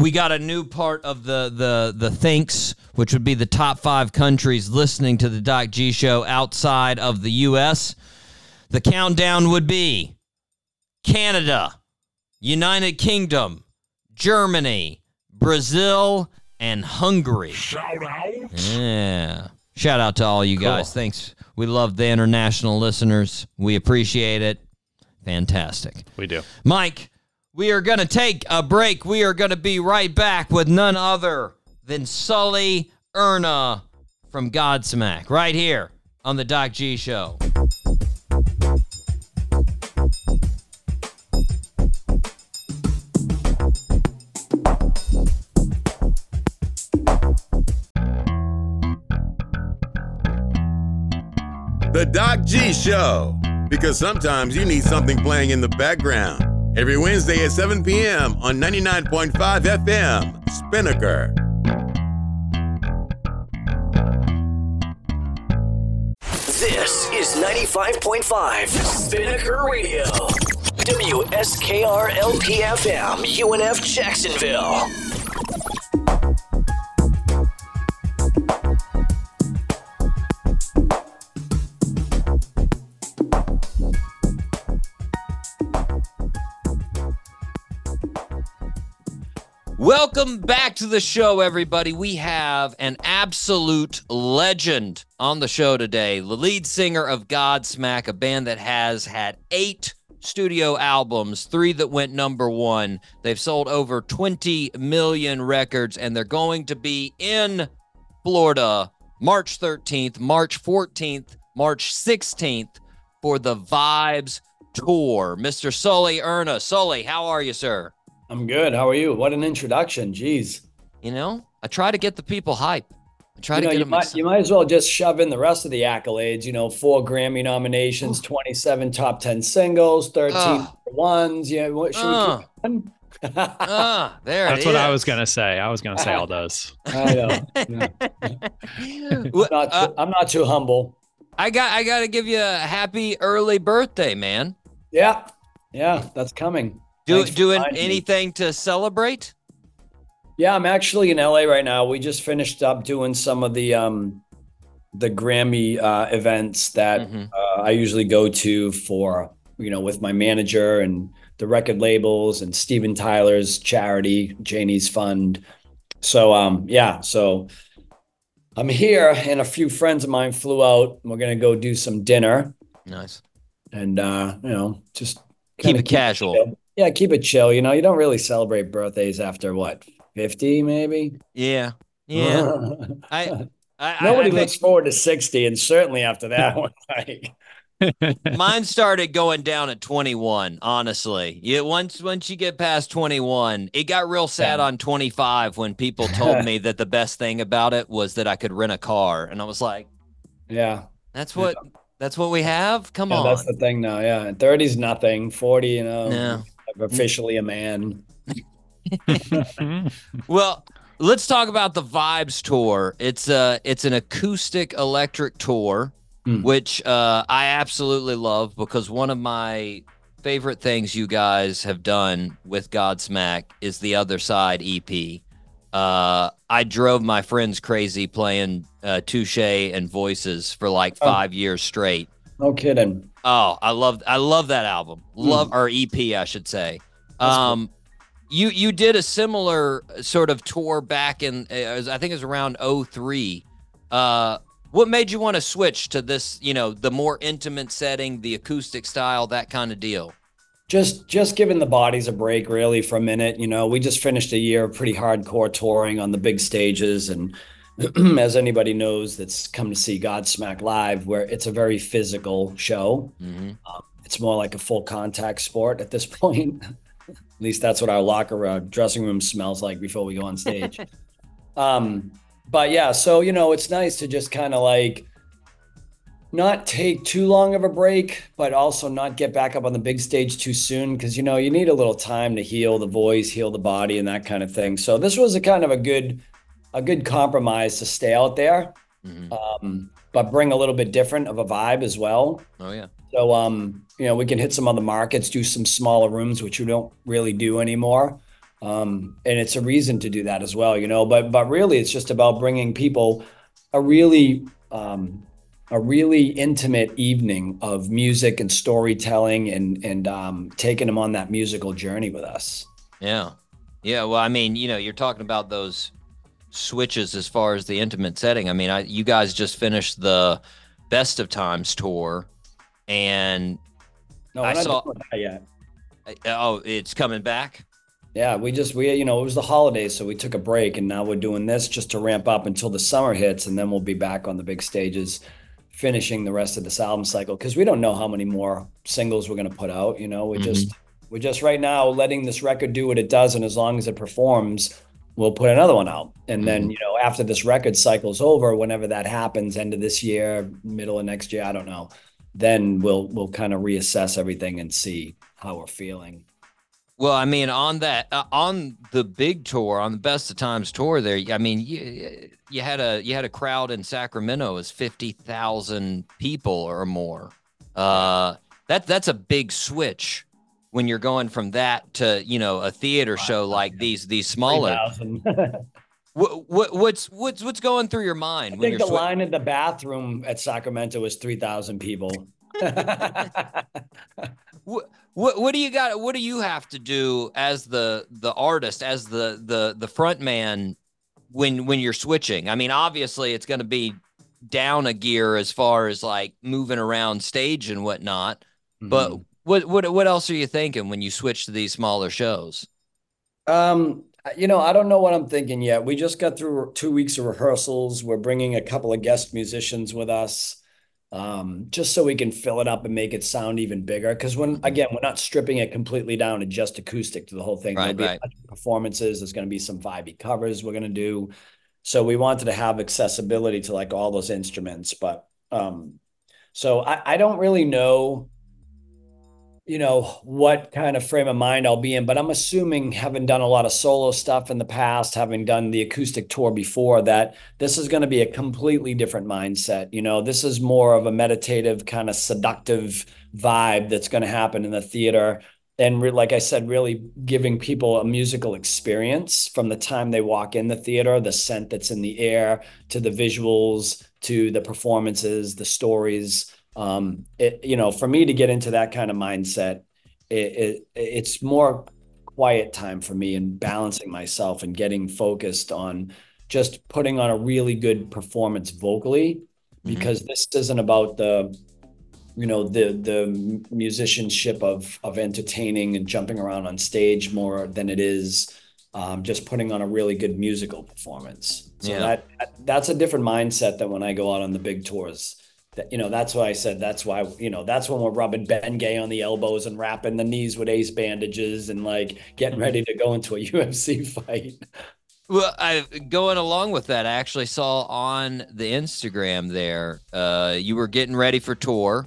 we got a new part of the the the thanks, which would be the top 5 countries listening to the Doc G show outside of the US. The countdown would be Canada, United Kingdom, Germany, Brazil, and Hungary. Shout out. Yeah. Shout out to all you guys. Thanks. We love the international listeners. We appreciate it. Fantastic. We do. Mike, we are going to take a break. We are going to be right back with none other than Sully Erna from Godsmack right here on the Doc G Show. The Doc G Show. Because sometimes you need something playing in the background. Every Wednesday at 7 p.m. on 99.5 FM, Spinnaker. This is 95.5 Spinnaker Radio. WSKR LPFM, UNF Jacksonville. Welcome back to the show, everybody. We have an absolute legend on the show today. The lead singer of Godsmack, a band that has had eight studio albums, three that went number one. They've sold over 20 million records, and they're going to be in Florida March 13th, March 14th, March 16th for the Vibez Tour. Mr. Sully Erna. Sully, how are you, sir? I'm good. How are you? What an introduction. Jeez. You know, I try to get the people hype. I try You to know, get you them might, you might as well just shove in the rest of the accolades. You know, four Grammy nominations, <sighs> 27 top 10 singles, 13 Ugh. number ones. Yeah, what should Uh. we keep going? <laughs> Ah, there That's it what I was gonna say. I was gonna say all those. <laughs> I know. Yeah. Well, Not uh, too, I'm not too humble. I got I got to give you a happy early birthday, man. Yeah. Yeah, that's coming. Do doing reminding me. anything to celebrate? Yeah, I'm actually in LA right now. We just finished up doing some of the um the Grammy uh events that Mhm. uh, I usually go to for, you know, with my manager and the record labels and Steven Tyler's charity, Janie's Fund. So um yeah, so I'm here and a few friends of mine flew out. We're gonna go do some dinner Nice. and uh, you know, just Keep kinda it casual. chill. Yeah, keep it chill. You know, you don't really celebrate birthdays after what, 50 maybe? Yeah. Yeah. <laughs> I I, I- Nobody I think- looks forward to 60, and certainly after that <laughs> one. Like, <laughs> Mine started going down at 21, honestly. Yeah, once once you get past 21, it got real sad Yeah. on 25 when people told me that the best thing about it was that I could rent a car. And I was like, Yeah. that's what that's what we have? Come Yeah, on. that's the thing now. Yeah. 30's nothing. 40, you know, No. I'm officially a man. <laughs> Well, let's talk about the Vibez tour. It's a it's an acoustic electric tour, Hmm. which uh, I absolutely love because one of my favorite things you guys have done with Godsmack is the Other Side EP. Uh, I drove my friends crazy playing uh, Touche and Voices for like Oh. five years straight. No kidding. Oh, I love I love that album. Love or EP, I should say. Um, you you did a similar sort of tour back in uh, I think it was around 03. Uh, what made you want to switch to this? You know, the more intimate setting, the acoustic style, that kind of deal. Just just giving the bodies a break really for a minute. You know, we just finished a year of pretty hardcore touring on the big stages and <clears throat> as anybody knows that's come to see Godsmack live, where it's a very physical show. Mm-hmm. Um, it's more like a full contact sport at this <laughs> point. at least that's what our locker uh, dressing room smells like before we go on stage. <laughs> um, but yeah, so you know, it's nice to just kind of like not take too long of a break, but also not get back up on the big stage too soon because you know you need a little time to heal the voice, heal the body, and that kind of thing. So this was a kind of a good, a good compromise to stay out there, Mhm. um, but bring a little bit different of a vibe as well. Oh yeah. So um, you know, we can hit some other markets, do some smaller rooms, which we don't really do anymore. Um, and it's a reason to do that as well, you know. But but really, it's just about bringing people a really um, a really intimate evening of music and storytelling, and and um, taking them on that musical journey with us. Yeah. Yeah. Well, I mean, you know, you're talking about those switches as far as the intimate setting. I mean, I you guys just finished the Best of Times tour, and No, I saw- that yet. uh, oh, it's coming back. Yeah, we just we you know it was the holidays, so we took a break, and now we're doing this just to ramp up until the summer hits, and then we'll be back on the big stages, finishing the rest of this album cycle because we don't know how many more singles we're gonna put out. You know, we just we're just right now letting this record do what it does, and as long as it performs, we'll put another one out, and then you know after this record cycle's over, whenever that happens, end of this year, middle of next year, I don't know, then we'll we'll kind of reassess everything and see how we're feeling. Well, I mean, on that, uh, on the big tour, on the Best of Times tour, there, I mean, you, you had a you had a crowd in Sacramento as fifty thousand people or more. Uh, that that's a big switch when you're going from that to you know a theater show like these these smaller. 3,000. <laughs> What, what what's what's what's going through your mind I when think the line in the bathroom at Sacramento was 3,000 people. <laughs> what, what what do you got what do you have to do as the the artist as the the the front man when when you're switching i mean obviously it's going to be down a gear as far as like moving around stage and whatnot but Mhm. What what what else are you thinking when you switch to these smaller shows Um, you know, I don't know what I'm thinking yet. We just got through two weeks of rehearsals. We're bringing a couple of guest musicians with us, um, just so we can fill it up and make it sound even bigger. Because when again, we're not stripping it completely down to just acoustic to the whole thing. Right, There'll be right. a bunch of performances. There's going to be some vibey covers we're going to do. So we wanted to have accessibility to like all those instruments, but um, so I, I don't really know you know what kind of frame of mind I'll be in, but I'm assuming having done a lot of solo stuff in the past, having done the acoustic tour before that, this is going to be a completely different mindset. You know, this is more of a meditative kind of seductive vibe that's going to happen in the theater. And re- like I said, really giving people a musical experience from the time they walk in the theater, the scent that's in the air, to the visuals, to the performances, the stories um it you know for me to get into that kind of mindset it, it it's more quiet time for me and balancing myself and getting focused on just putting on a really good performance vocally because this isn't about the you know the the musicianship of of entertaining and jumping around on stage more than it is um, just putting on a really good musical performance. So Yeah. that that's a different mindset than when i go out on the big tours that, you know, that's why I said that's why, you know, that's when we're rubbing Ben Gay on the elbows and wrapping the knees with ace bandages and like getting ready to go into a <laughs> UFC fight. Well, I going along with that, I actually saw on the Instagram there, uh, you were getting ready for tour,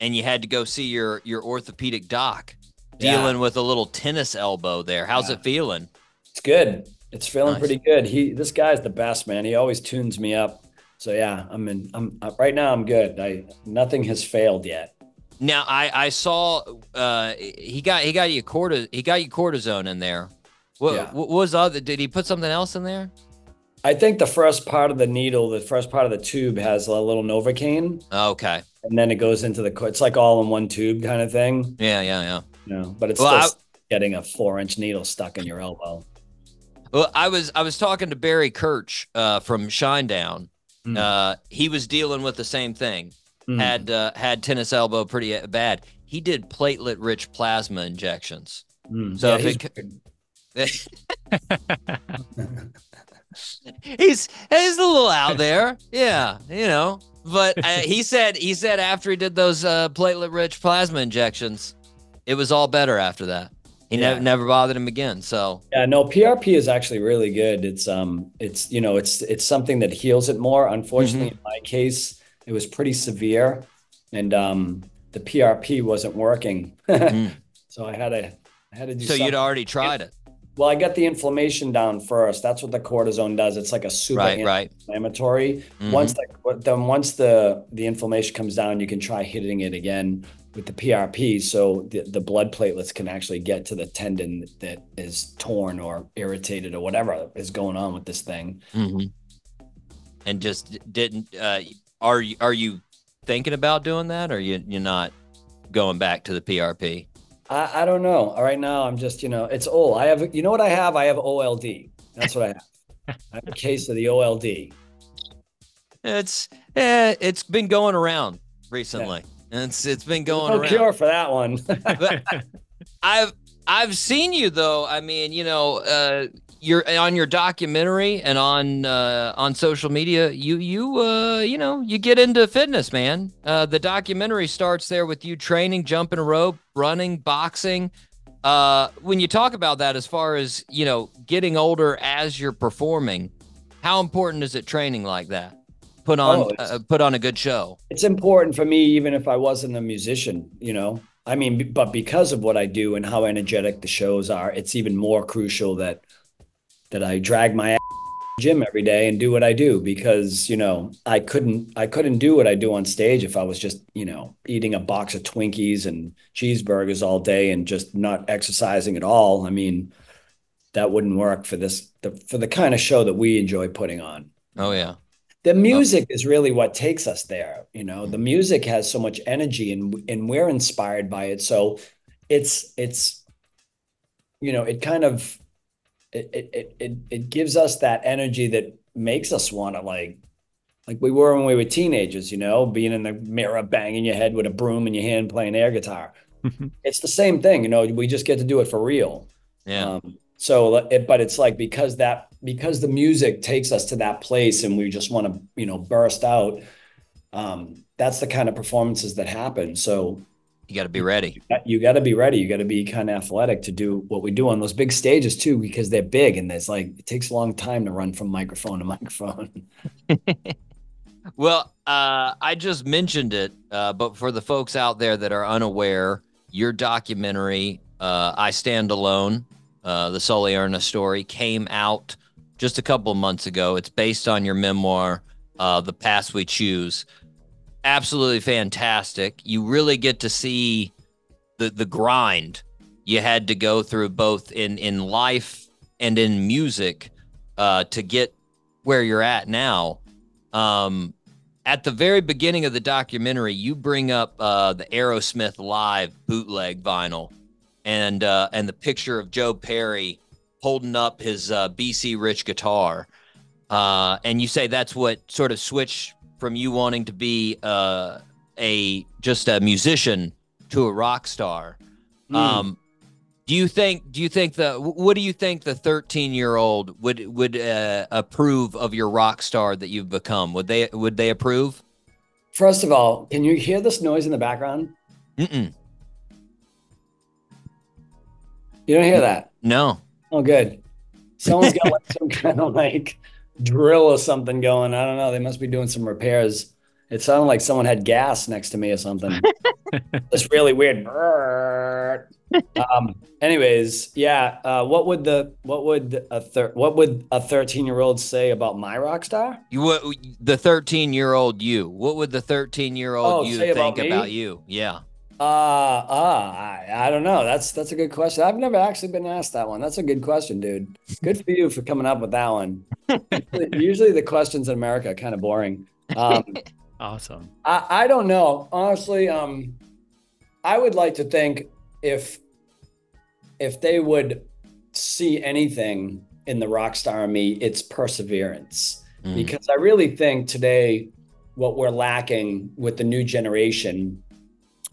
and you had to go see your your orthopedic doc, Yeah. dealing with a little tennis elbow there. How's Yeah. it feeling? It's good. It's feeling Nice. pretty good. He, this guy's the best, man. He always tunes me up. So yeah, I'm in. I'm uh, right now. I'm good. I nothing has failed yet. Now, I I saw uh, he got he got you cortis he got you cortisone in there. What, Yeah. what was the other? Did he put something else in there? I think the first part of the needle, the first part of the tube, has a little novocaine, Okay, and then it goes into the. It's like all in one tube kind of thing. yeah, yeah, yeah. You know, but it's Well, still getting a four-inch needle stuck in your elbow. Well, I was I was talking to Barry Kerch uh, from Shinedown. Mm. Uh, he was dealing with the same thing. Mm. Had uh, had tennis elbow pretty uh, bad. He did platelet rich plasma injections. Mm. So Yeah, if he's it <laughs> he's he's a little out there, yeah, you know. But uh, he said he said after he did those uh, platelet rich plasma injections, it was all better after that. He Yeah. never never bothered him again. So Yeah, no, PRP is actually really good. It's um it's you know, it's it's something that heals it more. Unfortunately, Mm-hmm. in my case, it was pretty severe and um the PRP wasn't working. <laughs> Mm. So I had to I had to do so something. you'd already tried it, Well, I got the inflammation down first. That's what the cortisone does. It's like a super right? Right. inflammatory. Mhm. Once the then once the the inflammation comes down, you can try hitting it again with the PRP. So the, the blood platelets can actually get to the tendon that is torn or irritated or whatever is going on with this thing. hmm And just didn't. Uh, are you are you thinking about doing that, or you you're not going back to the PRP? I, I don't know. Right now, I'm just you know it's old. I have you know what I have? I have OLD. That's what I have. I have a case of the OLD. It's eh, it's been going around recently. It's it's been going No around. cure for that one. <laughs> I've I've seen you though. I mean, you know, uh, you're on your documentary and on uh, on social media. You you uh, you know you get into fitness, man. Uh, the documentary starts there with you training, jumping rope, running, boxing. Uh, when you talk about that, as far as you know, getting older as you're performing, how important is it training like that? Put on Oh, uh, put on a good show. it's important for me even if i wasn't a musician you know i mean but because of what i do and how energetic the shows are it's even more crucial that that i drag my ass to the gym every day and do what i do because you know i couldn't i couldn't do what i do on stage if i was just you know eating a box of twinkies and cheeseburgers all day and just not exercising at all i mean that wouldn't work for this the, for the kind of show that we enjoy putting on Oh yeah. The music is really what takes us there you know? The music has so much energy and and we're inspired by it. So it's it's you know it kind of it it it, it, it gives us that energy that makes us want to like like we were when we were teenagers you know being in the mirror banging your head with a broom in your hand playing air guitar. <laughs> It's the same thing you know? We just get to do it for real. Yeah. um, so, it, but it's like because that because the music takes us to that place, and we just want to you know burst out. Um, that's the kind of performances that happen. So you got to be ready. you got to be ready. You got to be kind of athletic to do what we do on those big stages too, because they're big and there's like it takes a long time to run from microphone to <laughs> microphone. Well, uh, I just mentioned it, uh, but for the folks out there that are unaware, your documentary, uh, "I Stand Alone," uh, the Sully Erna story, came out just a couple months ago. It's based on your memoir, uh, "The Paths We Choose." Absolutely fantastic. You really get to see the the grind you had to go through, both in in life and in music, uh, to get where you're at now. Um, at the very beginning of the documentary, you bring up uh, the Aerosmith live bootleg vinyl, and uh, and the picture of Joe Perry holding up his uh, BC Rich guitar, uh, and you say that's what sort of switched from you wanting to be uh, a just a musician to a rock star. Um, do you think? Do you think the? What do you think the thirteen-year-old would would uh, approve of your rock star that you've become? Would they? Would they approve? First of all, can you hear this noise in the background? Mm-mm. You don't hear that? No. Oh, good. Someone's got like some kind of like drill or something going. I don't know. They must be doing some repairs. It sounded like someone had gas next to me or something. <laughs> it's really weird. um, anyways, yeah. Uh, what would the what would a thir- what would a thirteen year old say about my rock star? You what the 13 year old you? What would the 13 year Oh, old you say about think about you? Yeah. Uh, uh, I, I don't know. That's that's a good question. I've never actually been asked that one. That's a good question, dude. Good for you for coming up with that one. usually, <laughs> the questions in America are kind of boring. Um, <laughs> Awesome. I, I don't know. Honestly, um, I would like to think if if they would see anything in the rock star in me, it's perseverance. Mm. Because I really think today what we're lacking with the new generation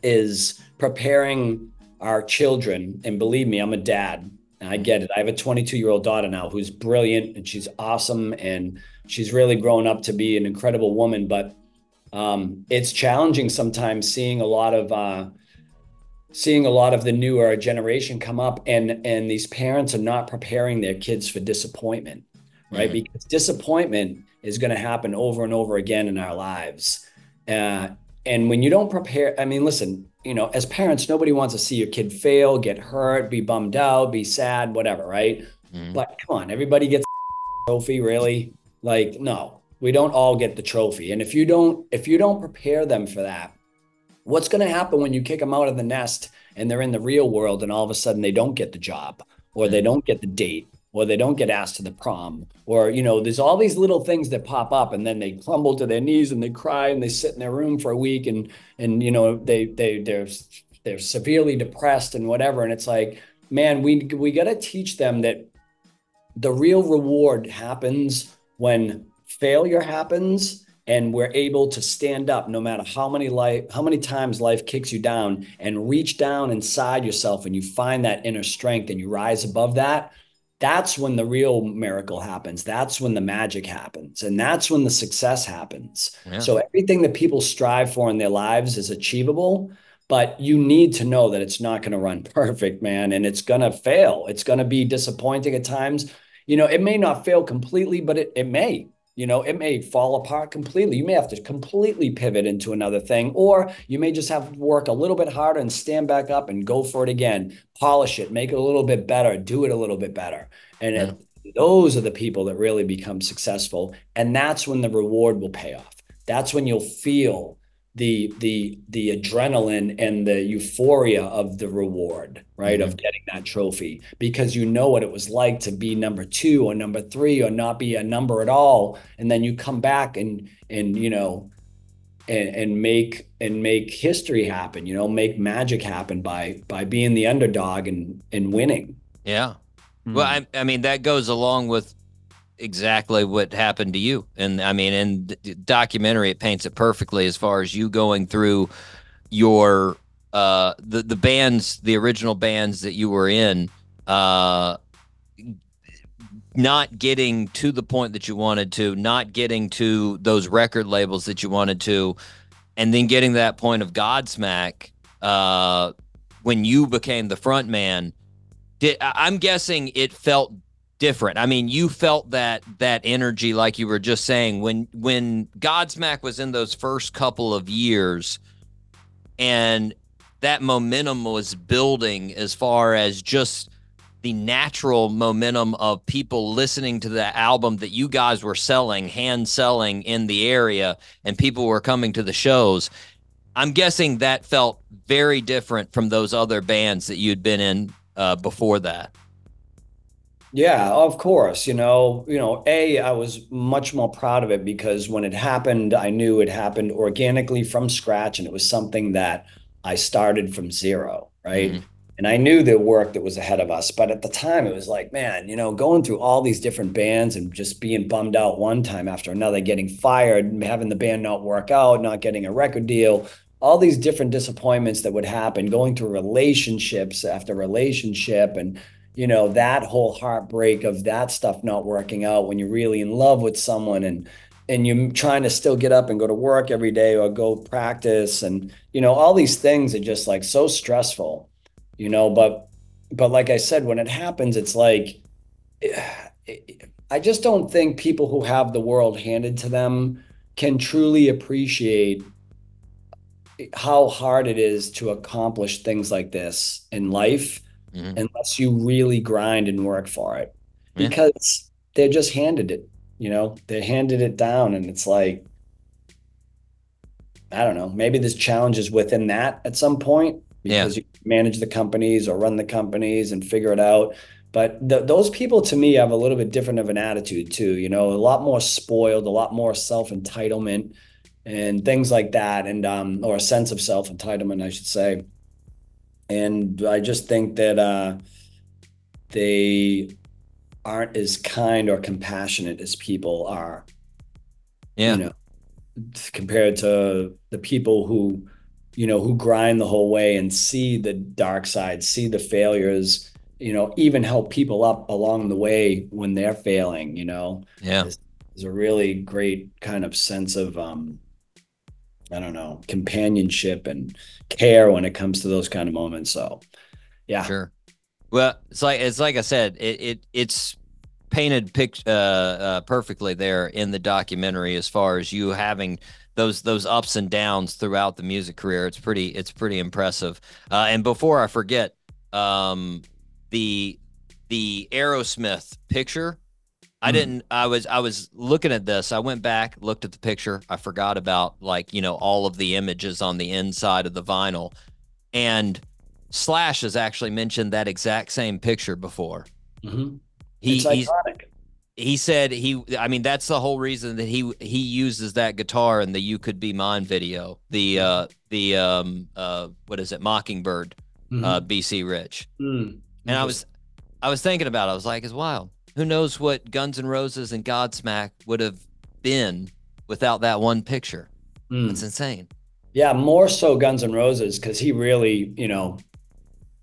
is preparing our children. And believe me, I'm a dad. And I get it. I have a 22 year old daughter now who's brilliant and she's awesome and she's really grown up to be an incredible woman. But um, it's challenging sometimes seeing a lot of uh, seeing a lot of the newer generation come up and and these parents are not preparing their kids for disappointment right Mhm. because disappointment is going to happen over and over again in our lives uh, and when you don't prepare i mean listen you know as parents nobody wants to see your kid fail get hurt be bummed out be sad whatever right? Mhm. but come on everybody gets a trophy really? Like no we don't all get the trophy. And if you don't if you don't prepare them for that what's going to happen when you kick them out of the nest and they're in the real world and all of a sudden they don't get the job or they don't get the date or they don't get asked to the prom or you know there's all these little things that pop up and then they crumble to their knees and they cry and they sit in their room for a week and and you know they they they're they're severely depressed and whatever and it's like man we we got to teach them that the real reward happens when failure happens and we're able to stand up no matter how many life how many times life kicks you down and reach down inside yourself and you find that inner strength and you rise above that that's when the real miracle happens. That's when the magic happens. And that's when the success happens. Yeah. so everything that people strive for in their lives is achievable but you need to know that it's not going to run <laughs> perfect man and it's going to fail. It's going to be disappointing at times. You know it may not fail completely but it, it may you know it may fall apart completely. You may have to completely pivot into another thing or you may just have to work a little bit harder and stand back up and go for it again. Polish it make it a little bit better do it a little bit better. And Yeah. it, those are the people that really become successful and that's when the reward will pay off. That's when you'll feel the the the adrenaline and the euphoria of the reward right of getting that trophy because you know what it was like to be number two or number three or not be a number at all and then you come back and and you know and, and make and make history happen you know make magic happen by by being the underdog and and winning Yeah. Hmm. Well, I, I mean, that goes along with exactly what happened to you. And I mean, in the documentary, it paints it perfectly as far as you going through your, uh, the, the bands, the original bands that you were in, uh, not getting to the point that you wanted to, not getting to those record labels that you wanted to, and then getting to that point of Godsmack, uh, when you became the front man did I'm guessing it felt different. I mean, you felt that that energy like you were just saying when when Godsmack was in those first couple of years and that momentum was building as far as just the natural momentum of people listening to the album that you guys were selling, hand selling in the area and people were coming to the shows. I'm guessing that felt very different from those other bands that you'd been in uh, before that. Yeah, of course. You know, you know, A, I was much more proud of it because when it happened, I knew it happened organically from scratch and it was something that I started from zero, right? Mhm. And I knew the work that was ahead of us. But at the time, it was like, man, you know, going through all these different bands and just being bummed out one time after another, getting fired, having the band not work out, not getting a record deal, all these different disappointments that would happen, going through relationships after relationship and you know that whole heartbreak of that stuff not working out when you're really in love with someone and and you're trying to still get up and go to work every day or go practice and you know all these things are just like so stressful you know but but like i said when it happens it's like <sighs> i just don't think people who have the world handed to them can truly appreciate how hard it is to accomplish things like this in life Mhm. unless you really grind and work for it Yeah. because they're just handed it you know they handed it down and it's like i don't know maybe there's challenges within that at some point Yeah. because you manage the companies or run the companies and figure it out but th- those people to me have a little bit different of an attitude too you know a lot more spoiled a lot more self-entitlement and things like that and um or a sense of self-entitlement i should say and i just think that uh they aren't as kind or compassionate as people are Yeah. you know compared to the people who you know who grind the whole way and see the dark side see the failures you know even help people up along the way when they're failing you know Yeah. is a really great kind of sense of um i don't know companionship and care when it comes to those kind of moments so yeah Sure. Well, it's like it's like I said, it, it it's painted pic uh, uh, perfectly there in the documentary as far as you having those those ups and downs throughout the music career. It's pretty it's pretty impressive. Uh, and before I forget, um, the the Aerosmith picture. I Hmm. didn't. I was. I was looking at this. I went back, looked at the picture. I forgot about like you know all of the images on the inside of the vinyl, and Slash has actually mentioned that exact same picture before. Mhm. He it's he's, iconic he said he. I mean, that's the whole reason that he he uses that guitar in the "You Could Be Mine" video. The uh the um uh what is it? Mockingbird. Uh, BC Rich. Mm. And I was I was thinking about it. I was like, it's wild. Who knows what Guns N' Roses and Godsmack would have been without that one picture? Mm. It's insane. Yeah, more so Guns N' Roses because he really, you know,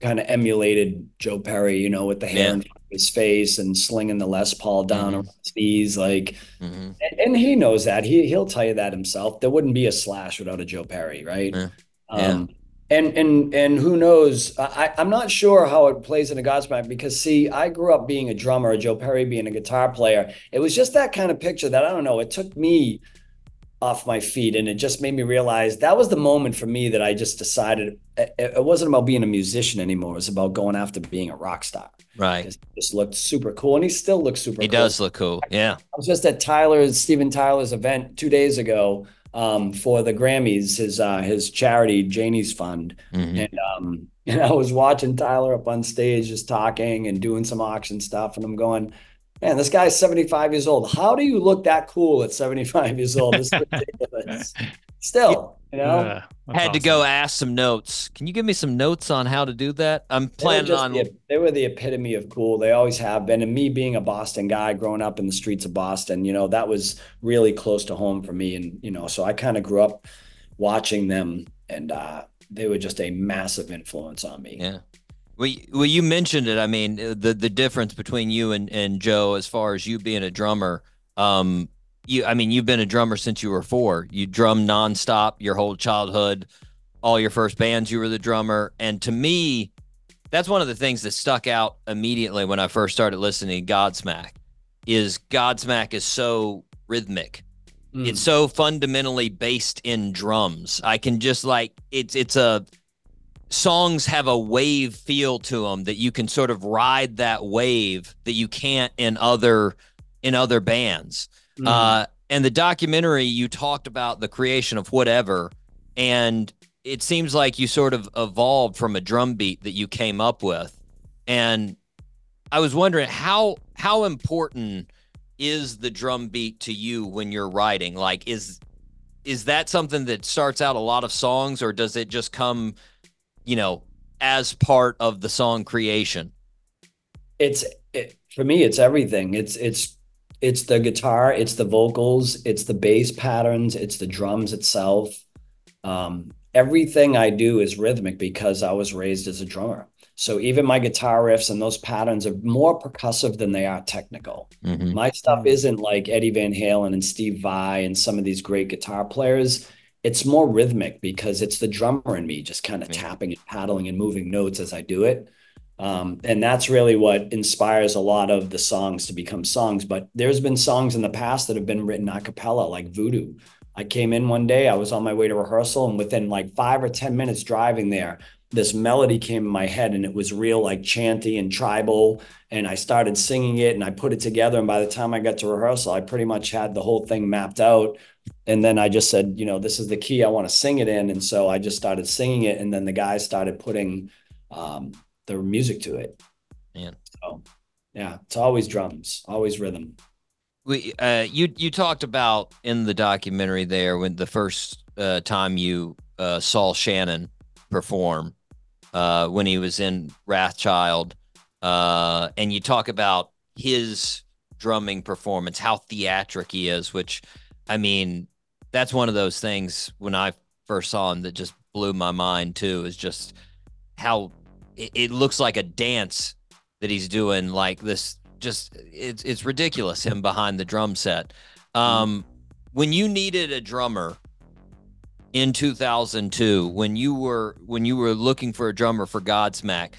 kind of emulated Joe Perry, you know, with the hair Yeah. in his face and slinging the Les Paul down Mhm. around his knees, like, hmm and, and he knows that. He he'll tell you that himself. There wouldn't be a Slash without a Joe Perry, right? Yeah. Um, and and and who knows? I, I'm not sure how it plays in a Godsmack because see, I grew up being a drummer, Joe Perry being a guitar player. It was just that kind of picture that I don't know. It took me off my feet, and it just made me realize that was the moment for me that I just decided it, it wasn't about being a musician anymore. It was about going after being a rock star. Right. It just looked super cool, and he still looks super. He cool. does look cool. Yeah. I was just at Tyler's Steven Tyler's event two days ago um, for the Grammys, his uh, his charity Janie's Fund, Mhm. and um, <laughs> and I was watching Tyler up on stage just talking and doing some auction stuff, and I'm going, man, this guy's 75 years old. How do you look that cool at 75 years old? This is ridiculous. <laughs> Still, you know. Yeah, that's Had to awesome. go ask some notes. Can you give me some notes on how to do that? I'm planning just on. the, they were the epitome of cool. They always have been. And me being a Boston guy, growing up in the streets of Boston, you know, that was really close to home for me. And, you know, so I kind of grew up watching them and uh, they were just a massive influence on me. Yeah. Well, well, you mentioned it. I mean, uh, the the difference between you and, and Joe, as far as you being a drummer, um, you, I mean, you've been a drummer since you were four. You drum nonstop your whole childhood, all your first bands. You were the drummer, and to me, that's one of the things that stuck out immediately when I first started listening to Godsmack. Is Godsmack is so rhythmic Mm. it's so fundamentally based in drums. I can just like it's it's a songs have a wave feel to them that you can sort of ride that wave that you can't in other in other bands. Mm. Uh and the documentary you talked about the creation of whatever and it seems like you sort of evolved from a drum beat that you came up with. And I was wondering how how important is the drum beat to you when you're writing? Like is is that something that starts out a lot of songs or does it just come, you know, as part of the song creation? it's it, for me it's everything it's it's it's the guitar it's the vocals it's the bass patterns it's the drums itself um everything i do is rhythmic because i was raised as a drummer So even my guitar riffs and those patterns are more percussive than they are technical. Mhm. My stuff isn't like Eddie Van Halen and Steve Vai and some of these great guitar players. It's more rhythmic because it's the drummer in me just kind of tapping and paddling and moving notes as I do it. Um, and that's really what inspires a lot of the songs to become songs. But there's been songs in the past that have been written a cappella, like Voodoo. I came in one day, I was on my way to rehearsal, and within like five or 10 minutes driving there, this melody came in my head and it was real like chanty and tribal. And I started singing it and I put it together. And by the time I got to rehearsal, I pretty much had the whole thing mapped out. And then I just said, you know, this is the key I want to sing it in. And so I just started singing it. And then the guys started putting um, the music to it. Man. So yeah, it's always drums, always rhythm. We uh you you talked about in the documentary there when the first uh, time you uh, saw Shannon perform uh when he was in Wrathchild uh and you talk about his drumming performance how theatric he is which I mean that's one of those things when I first saw him that just blew my mind too is just how it, it looks like a dance that he's doing like this just it's it's ridiculous him behind the drum set um when you needed a drummer in 2002 when you were when you were looking for a drummer for Godsmack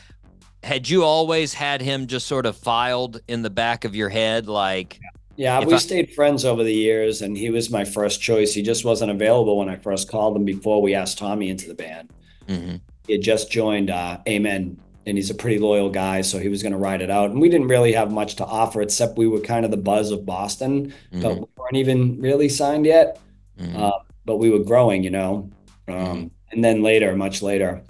had you always had him just sort of filed in the back of your head like Yeah, we I- stayed friends over the years, and he was my first choice. He just wasn't available when I first called him before we asked Tommy into the band. mhm, He had just joined uh, Amen, and he's a pretty loyal guy, so he was going to ride it out. And we didn't really have much to offer, except we were kind of the buzz of Boston, but mhm, we weren't even really signed yet. mhm. Uh, but we were growing, you know. Um, Mhm. And then later, much later,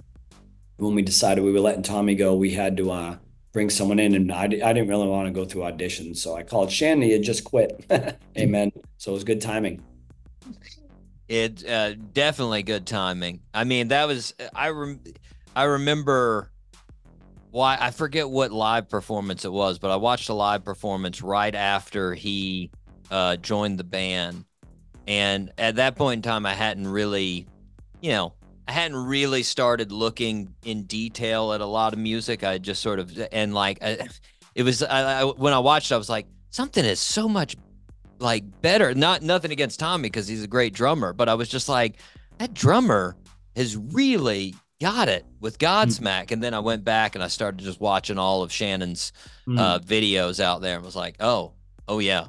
when we decided we were letting Tommy go, we had to uh, bring someone in, and I, I didn't really want to go through auditions, so I called Shannon. He had just quit. <laughs> Amen. So it was good timing. It uh, definitely good timing. I mean, that was I rem- I remember why I forget what live performance it was, but I watched a live performance right after he uh, joined the band, and at that point in time, I hadn't really, you know, I hadn't really started looking in detail at a lot of music. I just sort of and like I, it was I, I, when I watched, I was like, something is so much like better. Not nothing against Tommy because he's a great drummer, but I was just like, that drummer has really got it with Godsmack. And then I went back and I started just watching all of Shannon's Hmm. uh, videos out there and was like, oh, oh yeah,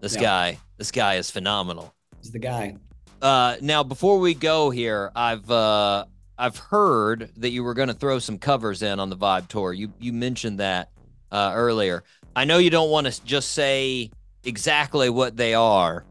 this Yeah. guy, this guy is phenomenal. He's the guy. Uh, now before we go here, I've uh, I've heard that you were going to throw some covers in on the Vibe Tour. You you mentioned that uh, earlier. I know you don't want to just say exactly what they are,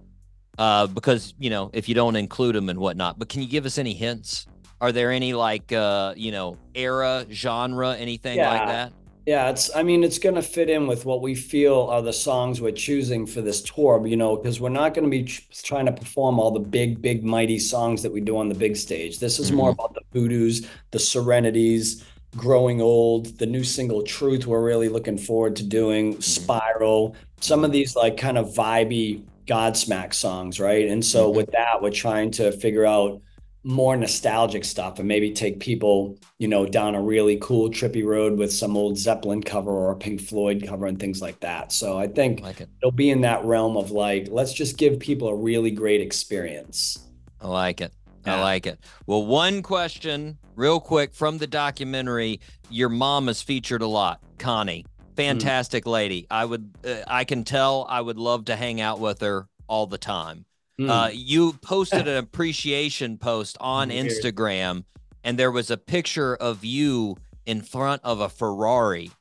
uh, because you know if you don't include them and whatnot. But can you give us any hints? Are there any like uh, you know era, genre, anything like that? Yeah, it's. I mean, it's going to fit in with what we feel are the songs we're choosing for this tour. You know, because we're not going to be tr- trying to perform all the big, big, mighty songs that we do on the big stage. This is more about the voodoos, the serenities, growing old, the new single "Truth." We're really looking forward to doing Spiral. Some of these like kind of vibey Godsmack songs, right? And so Mhm. with that, we're trying to figure out more nostalgic stuff and maybe take people, you know, down a really cool trippy road with some old Zeppelin cover or a Pink Floyd cover and things like that. So I think Like it. it'll be in that realm of like, let's just give people a really great experience. I like it. I like it. Well, one question, real quick, from the documentary. Your mom is featured a lot, Connie. Fantastic lady. I would, uh, I can tell. I would love to hang out with her all the time. Hmm. Uh, you posted <laughs> an appreciation post on. Instagram, and there was a picture of you in front of a Ferrari,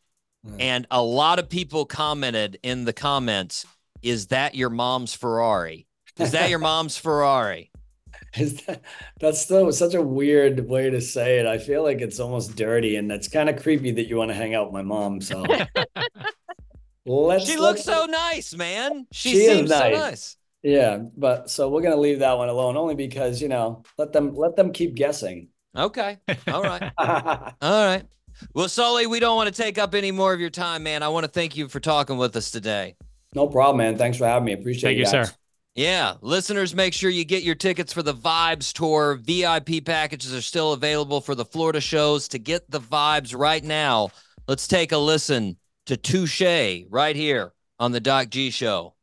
Hmm. and a lot of people commented in the comments, "Is that your mom's Ferrari? <laughs> Is that your mom's Ferrari?" <laughs> Is that, that's so such a weird way to say it. I feel like it's almost dirty and it's kind of creepy that you want to hang out with my mom. So let's She let's- looks so nice, man. She, She is seems so nice. nice. Yeah, but so we're gonna leave that one alone only because you know let them let them keep guessing. Okay. All right. <laughs> All right. Well, Sully, we don't want to take up any more of your time, man. I want to thank you for talking with us today. no problem, man. Thanks for having me. Appreciate Thank you you, guys. sir. Yeah, listeners, make sure you get your tickets for the Vibez tour. VIP packages are still available for the Florida shows. To get the vibes right now, let's take a listen to Touché right here on the Doc G Show.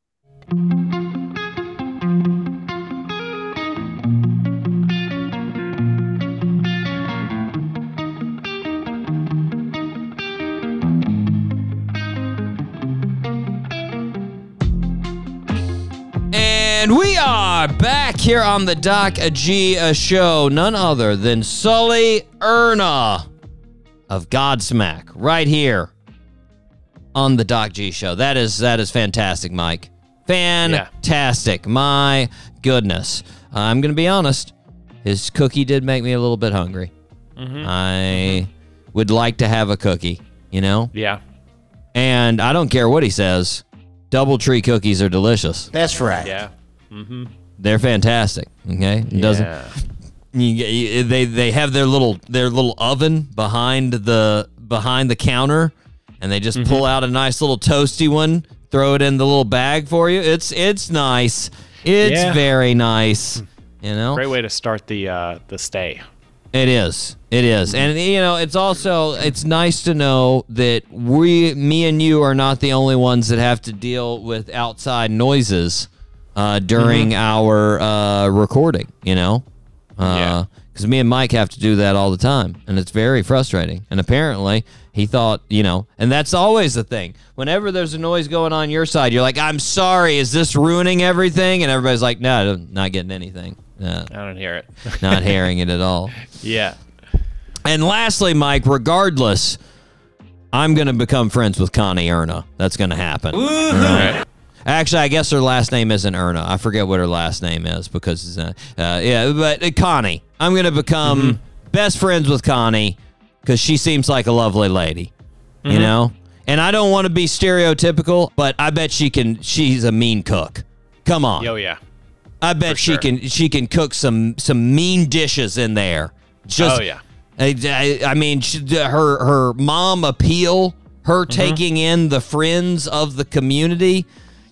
And we are back here on the Doc G uh, show. None other than Sully Erna of Godsmack, right here on the Doc G show. That is that is fantastic, Mike. Fantastic. My goodness. I'm gonna be honest. His cookie did make me a little bit hungry. I would like to have a cookie, you know? Yeah. And I don't care what he says. DoubleTree cookies are delicious. That's right. Yeah. They're fantastic. Okay, it doesn't. You, you, they they have their little their little oven behind the behind the counter, and they just Mm-hmm. pull out a nice little toasty one, throw it in the little bag for you. It's it's nice. It's Yeah. very nice. You know, Great way to start the uh, the stay. it is. It is. And you know, it's also it's nice to know that we me and you are not the only ones that have to deal with outside noises uh, during our uh, recording, you know? Yeah. Because me and Mike have to do that all the time, and it's very frustrating. And apparently, he thought, you know, and that's always the thing. Whenever there's a noise going on your side, you're like, "I'm sorry, is this ruining everything?" And everybody's like, "No, not getting anything, no, I don't hear it. <laughs> not hearing it at all." <laughs> yeah. And lastly, Mike, regardless, I'm going to become friends with Connie Erna. That's going to happen. Right. Actually, I guess her last name isn't Erna. I forget what her last name is because, uh, uh, yeah, but uh, Connie. I'm going to become best friends with Connie because she seems like a lovely lady, you know? And I don't want to be stereotypical, but I bet she can, she's a mean cook. Come on. Yo, yeah. I bet For she sure. can she can cook some some mean dishes in there. Just, Oh, yeah. I, I- I mean, she, her her mom appeal, her Mm-hmm. taking in the friends of the community.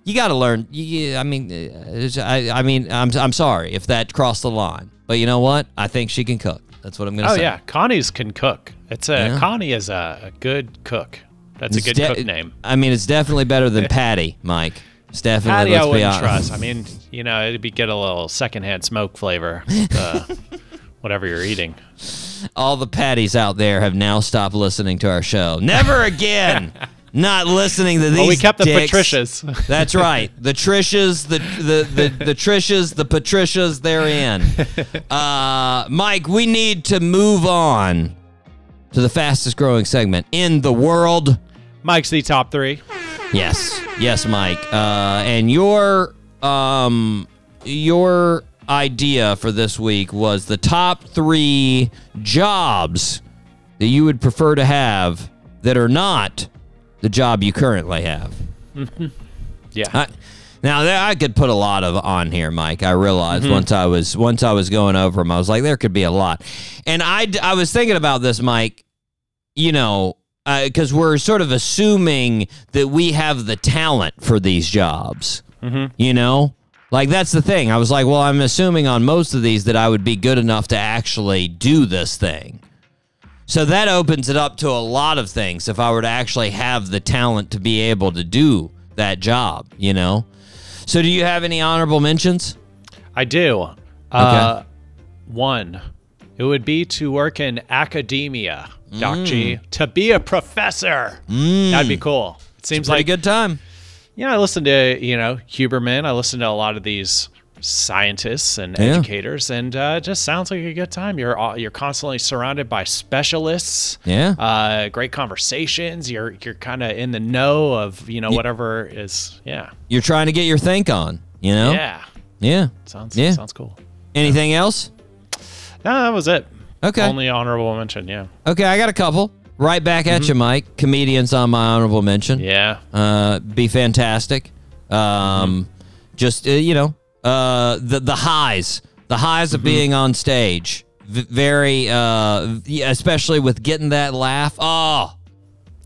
You got to learn. You, I mean, uh, I, I mean, I'm I'm sorry if that crossed the line, but you know what? I think she can cook. That's what I'm gonna Oh say. yeah, Connie's can cook. It's a Yeah. Connie is a, good cook. That's It's a good de- cook name. I mean, it's definitely better than <laughs> Patty, Mike. It's definitely. Patty, I wouldn't trust. I mean, you know, it'd be get a little secondhand smoke flavor, uh, <laughs> whatever you're eating. all the patties out there have now stopped listening to our show. Never again. <laughs> Not listening to these. Well, we kept the dicks. Patricias. <laughs> That's right. The Trishas, the the the, the Trishas, the Patricias. They're in. <laughs> Uh, Mike, we need to move on to the fastest growing segment in the world. Mike's the top three. Yes, yes, Mike. Uh, and your um your idea for this week was the top three jobs that you would prefer to have that are not the job you currently have. <laughs> Yeah. I, now there, I could put a lot of on here, Mike. I realized Mm-hmm. once I was once I was going over them, I was like, there could be a lot. And I I was thinking about this, Mike. You know, because we're sort of assuming that we have the talent for these jobs. Mm-hmm. You know, like that's the thing. I was like, well, I'm assuming on most of these that I would be good enough to actually do this thing. So that opens it up to a lot of things if I were to actually have the talent to be able to do that job, you know? So do you have any honorable mentions? I do. Uh, one, it would be to work in academia, Doc G, to be a professor. That'd be cool. It seems like good time. Yeah, I listen to you know Huberman. I listen to a lot of these scientists and Yeah. educators, and uh, it just sounds like a good time. You're all, you're constantly surrounded by specialists. Yeah. Uh, great conversations. You're you're kind of in the know of you know whatever is. Yeah. You're trying to get your think on, you know? Yeah. Yeah. Sounds Yeah. sounds cool. Anything else? No, that was it. Okay. Only honorable mention. Yeah. Okay, I got a couple. Right back at you, Mike. Comedians on my honorable mention. Mm-hmm. Yeah. Uh, be fantastic. Um, just uh, you know, uh, the the highs, the highs Mm-hmm. of being on stage. V- very, uh, yeah, especially with getting that laugh. Oh,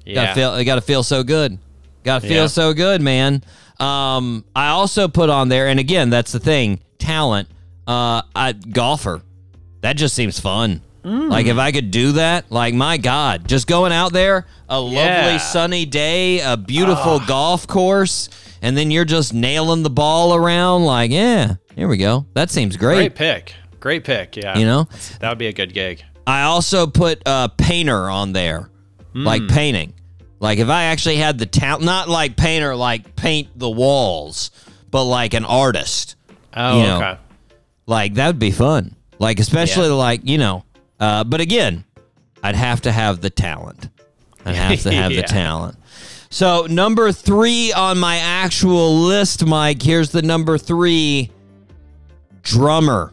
Yeah. gotta feel, it gotta feel so good. Gotta feel Yeah. so good, man. Um, I also put on there, and again, that's the thing, talent. Uh, I golfer. That just seems fun. Like if I could do that, like my God, just going out there, a lovely sunny day, a beautiful golf course, and then you're just nailing the ball around. Like, yeah, here we go. That seems Great great. pick. Great pick. Yeah. You know, that would be a good gig. I also put uh, painter on there, like painting. Like if I actually had the talent, not like painter, like paint the walls, but like an artist. Oh, You know, okay. Like that would be fun. Like especially Yeah. like you know. Uh, but again, I'd have to have the talent. I'd have to have <laughs> Yeah. the talent. So number three on my actual list, Mike. Here's the number three drummer.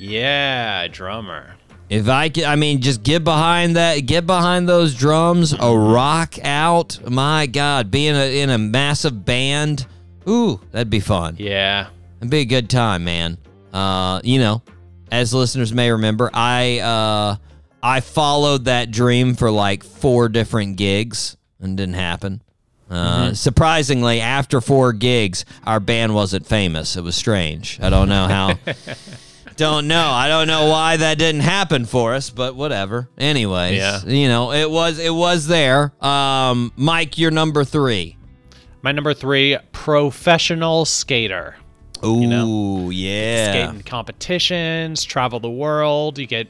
Yeah, drummer. If I could, I mean, just get behind that, get behind those drums, a rock out. My God, being a, in a massive band, ooh, that'd be fun. Yeah. It'd be a good time, man. Uh, you know, as listeners may remember, I uh, I followed that dream for like four different gigs and didn't happen. Uh, Surprisingly, after four gigs, our band wasn't famous. It was strange. I don't know how. <laughs> don't know. I don't know why that didn't happen for us, but whatever. Anyways, Yeah. you know, it was it was there. Um, Mike, you're number three. My number three, professional skater. Ooh, know, yeah. Skating competitions, travel the world. You get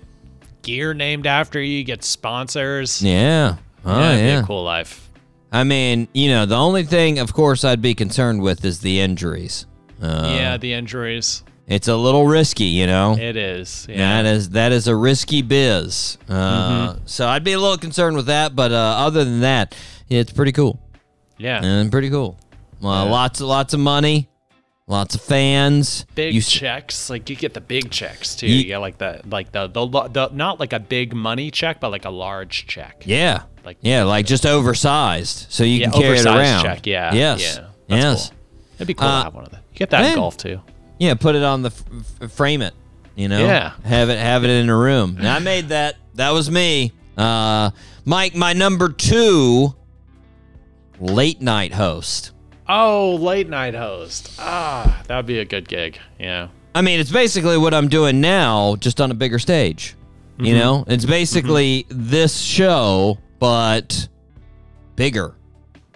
gear named after you. You get sponsors. Yeah. Oh yeah. a cool life. I mean, you know, the only thing, of course, I'd be concerned with is the injuries. Uh, yeah, the injuries. It's a little risky, you know. It is. Yeah. That is that is a risky biz. Uh, So I'd be a little concerned with that, but uh, other than that, it's pretty cool yeah. and pretty cool. Well, Yeah. lots lots of money, lots of fans. Big You checks, like you get the big checks too. You, get like the like the, the the not like a big money check, but like a large check. yeah, Like- yeah, like just oversized, so you Yeah, can carry it around. check, yeah, Yes. yeah, yes. cool. It'd be cool Uh, to have one of them. You get that yeah. in golf too. Yeah, put it on the f- f- frame it. You know, Yeah. have it have it in a room. And I made that. That was me. Uh, Mike, my number two, late night host. Oh, late night host. Ah, that would be a good gig. Yeah. I mean, it's basically what I'm doing now, just on a bigger stage. You Mm-hmm. know, it's basically this show, but bigger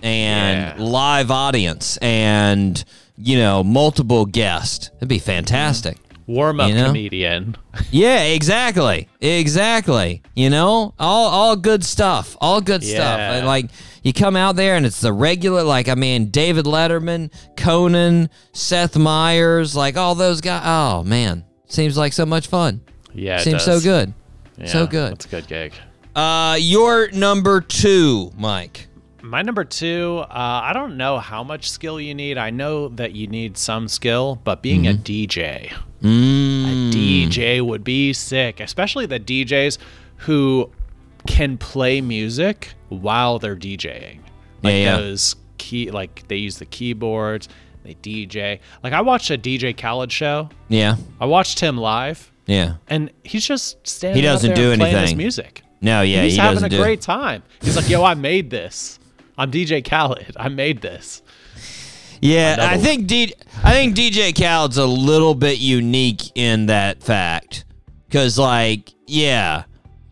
and Yeah. live audience and you know multiple guests. It'd be fantastic. Warm up You know? comedian. <laughs> Yeah, exactly. Exactly. You know, all all good stuff. All good stuff. Yeah. And, Like you come out there and it's the regular like I mean David Letterman, Conan, Seth Meyers, like all those guys. Oh man, seems like so much fun. Yeah. it seems so does. good. so good. That's a good gig. Uh your number 2, Mike. My number two, uh, I don't know how much skill you need. I know that you need some skill, but being a DJ, Mm. a DJ would be sick, especially the DJs who can play music while they're DJing. Like Yeah, yeah. those key, like they use the keyboards, they DJ. Like I watched a DJ Khaled show. Yeah. I watched him live, Yeah. and he's just standing. He doesn't there do and playing his anything. music. No, yeah, he's he having a do great time. He's like, "Yo, I made this. I'm DJ Khaled. I made this." Yeah, Another I think D- I think DJ Khaled's a little bit unique in that fact, because like, yeah,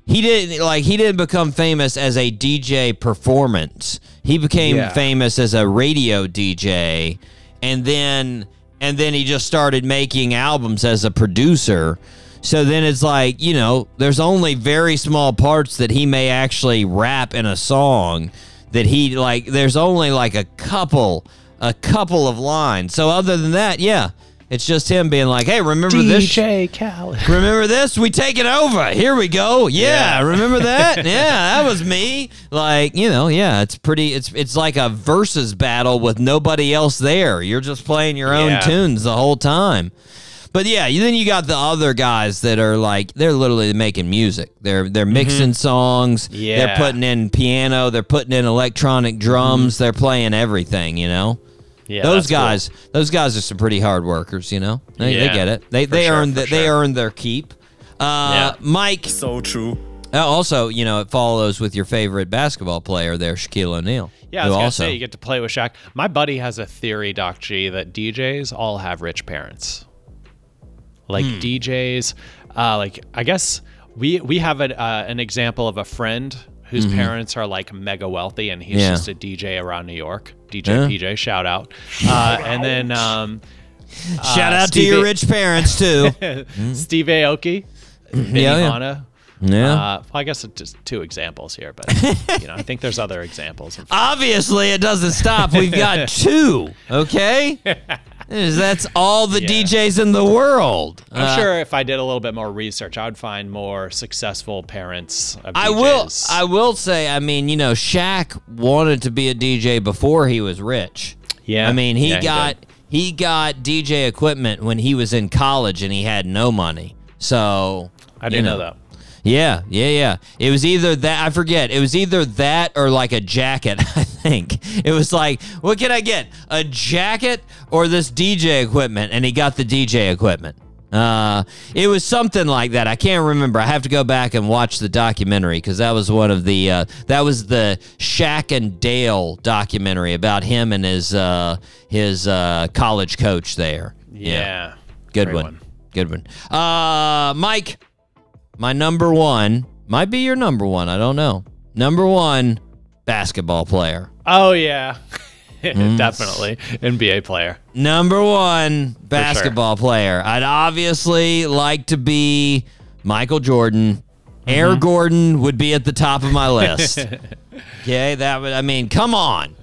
he didn't like he didn't become famous as a DJ performance. He became Yeah. famous as a radio DJ, and then and then he just started making albums as a producer. So then it's like, you know, there's only very small parts that he may actually rap in a song that he like there's only like a couple a couple of lines. So other than that, yeah, it's just him being like, "Hey, remember this? DJ Khaled. <laughs> Remember this? We take it over. Here we go. Yeah, Yeah. remember that? <laughs> yeah, that was me. Like, you know, yeah, it's pretty it's it's like a versus battle with nobody else there. You're just playing your own Yeah. tunes the whole time. But yeah, then you got the other guys that are like they're literally making music. They're they're mixing songs. Yeah. They're Mm-hmm. Putting in piano. They're putting in electronic drums. They're playing everything. You know Yeah, those that's cool. guys those guys are some pretty hard workers you know they, they get it they they sure, earn for the, they sure. earn their keep uh Yeah. mike So true. Uh, also, you know, it follows with your favorite basketball player there, Shaquille O'Neal. Yeah, I was gonna also, say you get to play with Shaq. My buddy has a theory, Doc G, that DJs all have rich parents. Like Hmm. DJs, uh, like I guess we we have an uh, an example of a friend whose parents are like mega wealthy, and he's Mm-hmm. Yeah. just a DJ around New York. DJ Yeah. PJ, shout out. Uh, <laughs> and then um, shout uh, out to your A- rich parents too. <laughs> Steve Aoki, Benny Yeah, yeah. Hanna. yeah. Uh, well, I guess it's just two examples here, but you know, I think there's other examples. <laughs> Obviously, it doesn't stop. We've got two. Okay, that's all the Yeah. DJs in the world. I'm Uh, sure if I did a little bit more research, I would find more successful parents of I DJs. will. I will say. I mean, you know, Shaq wanted to be a DJ before he was rich. yeah. I mean, he Yeah, got did. he got DJ equipment when he was in college and he had no money. So I didn't know that. Yeah, yeah, yeah. It was either that I forget. It was either that or like a jacket. <laughs> I think it was like, what can I get? A jacket or this DJ equipment? And he got the DJ equipment. Uh, it was something like that. I can't remember. I have to go back and watch the documentary because that was one of the uh, that was the Shaq and Dale documentary about him and his uh, his uh, college coach there. Yeah. Good one. one. Good one. Uh, Mike, my number one might be your number one. I don't know. Number one basketball player. Oh yeah. <laughs> Mm. Definitely NBA player. Number one basketball player. I'd obviously like to be Michael Jordan. Air Mm-hmm. Jordan would be at the top of my list. <laughs> okay, that would. I mean, come on,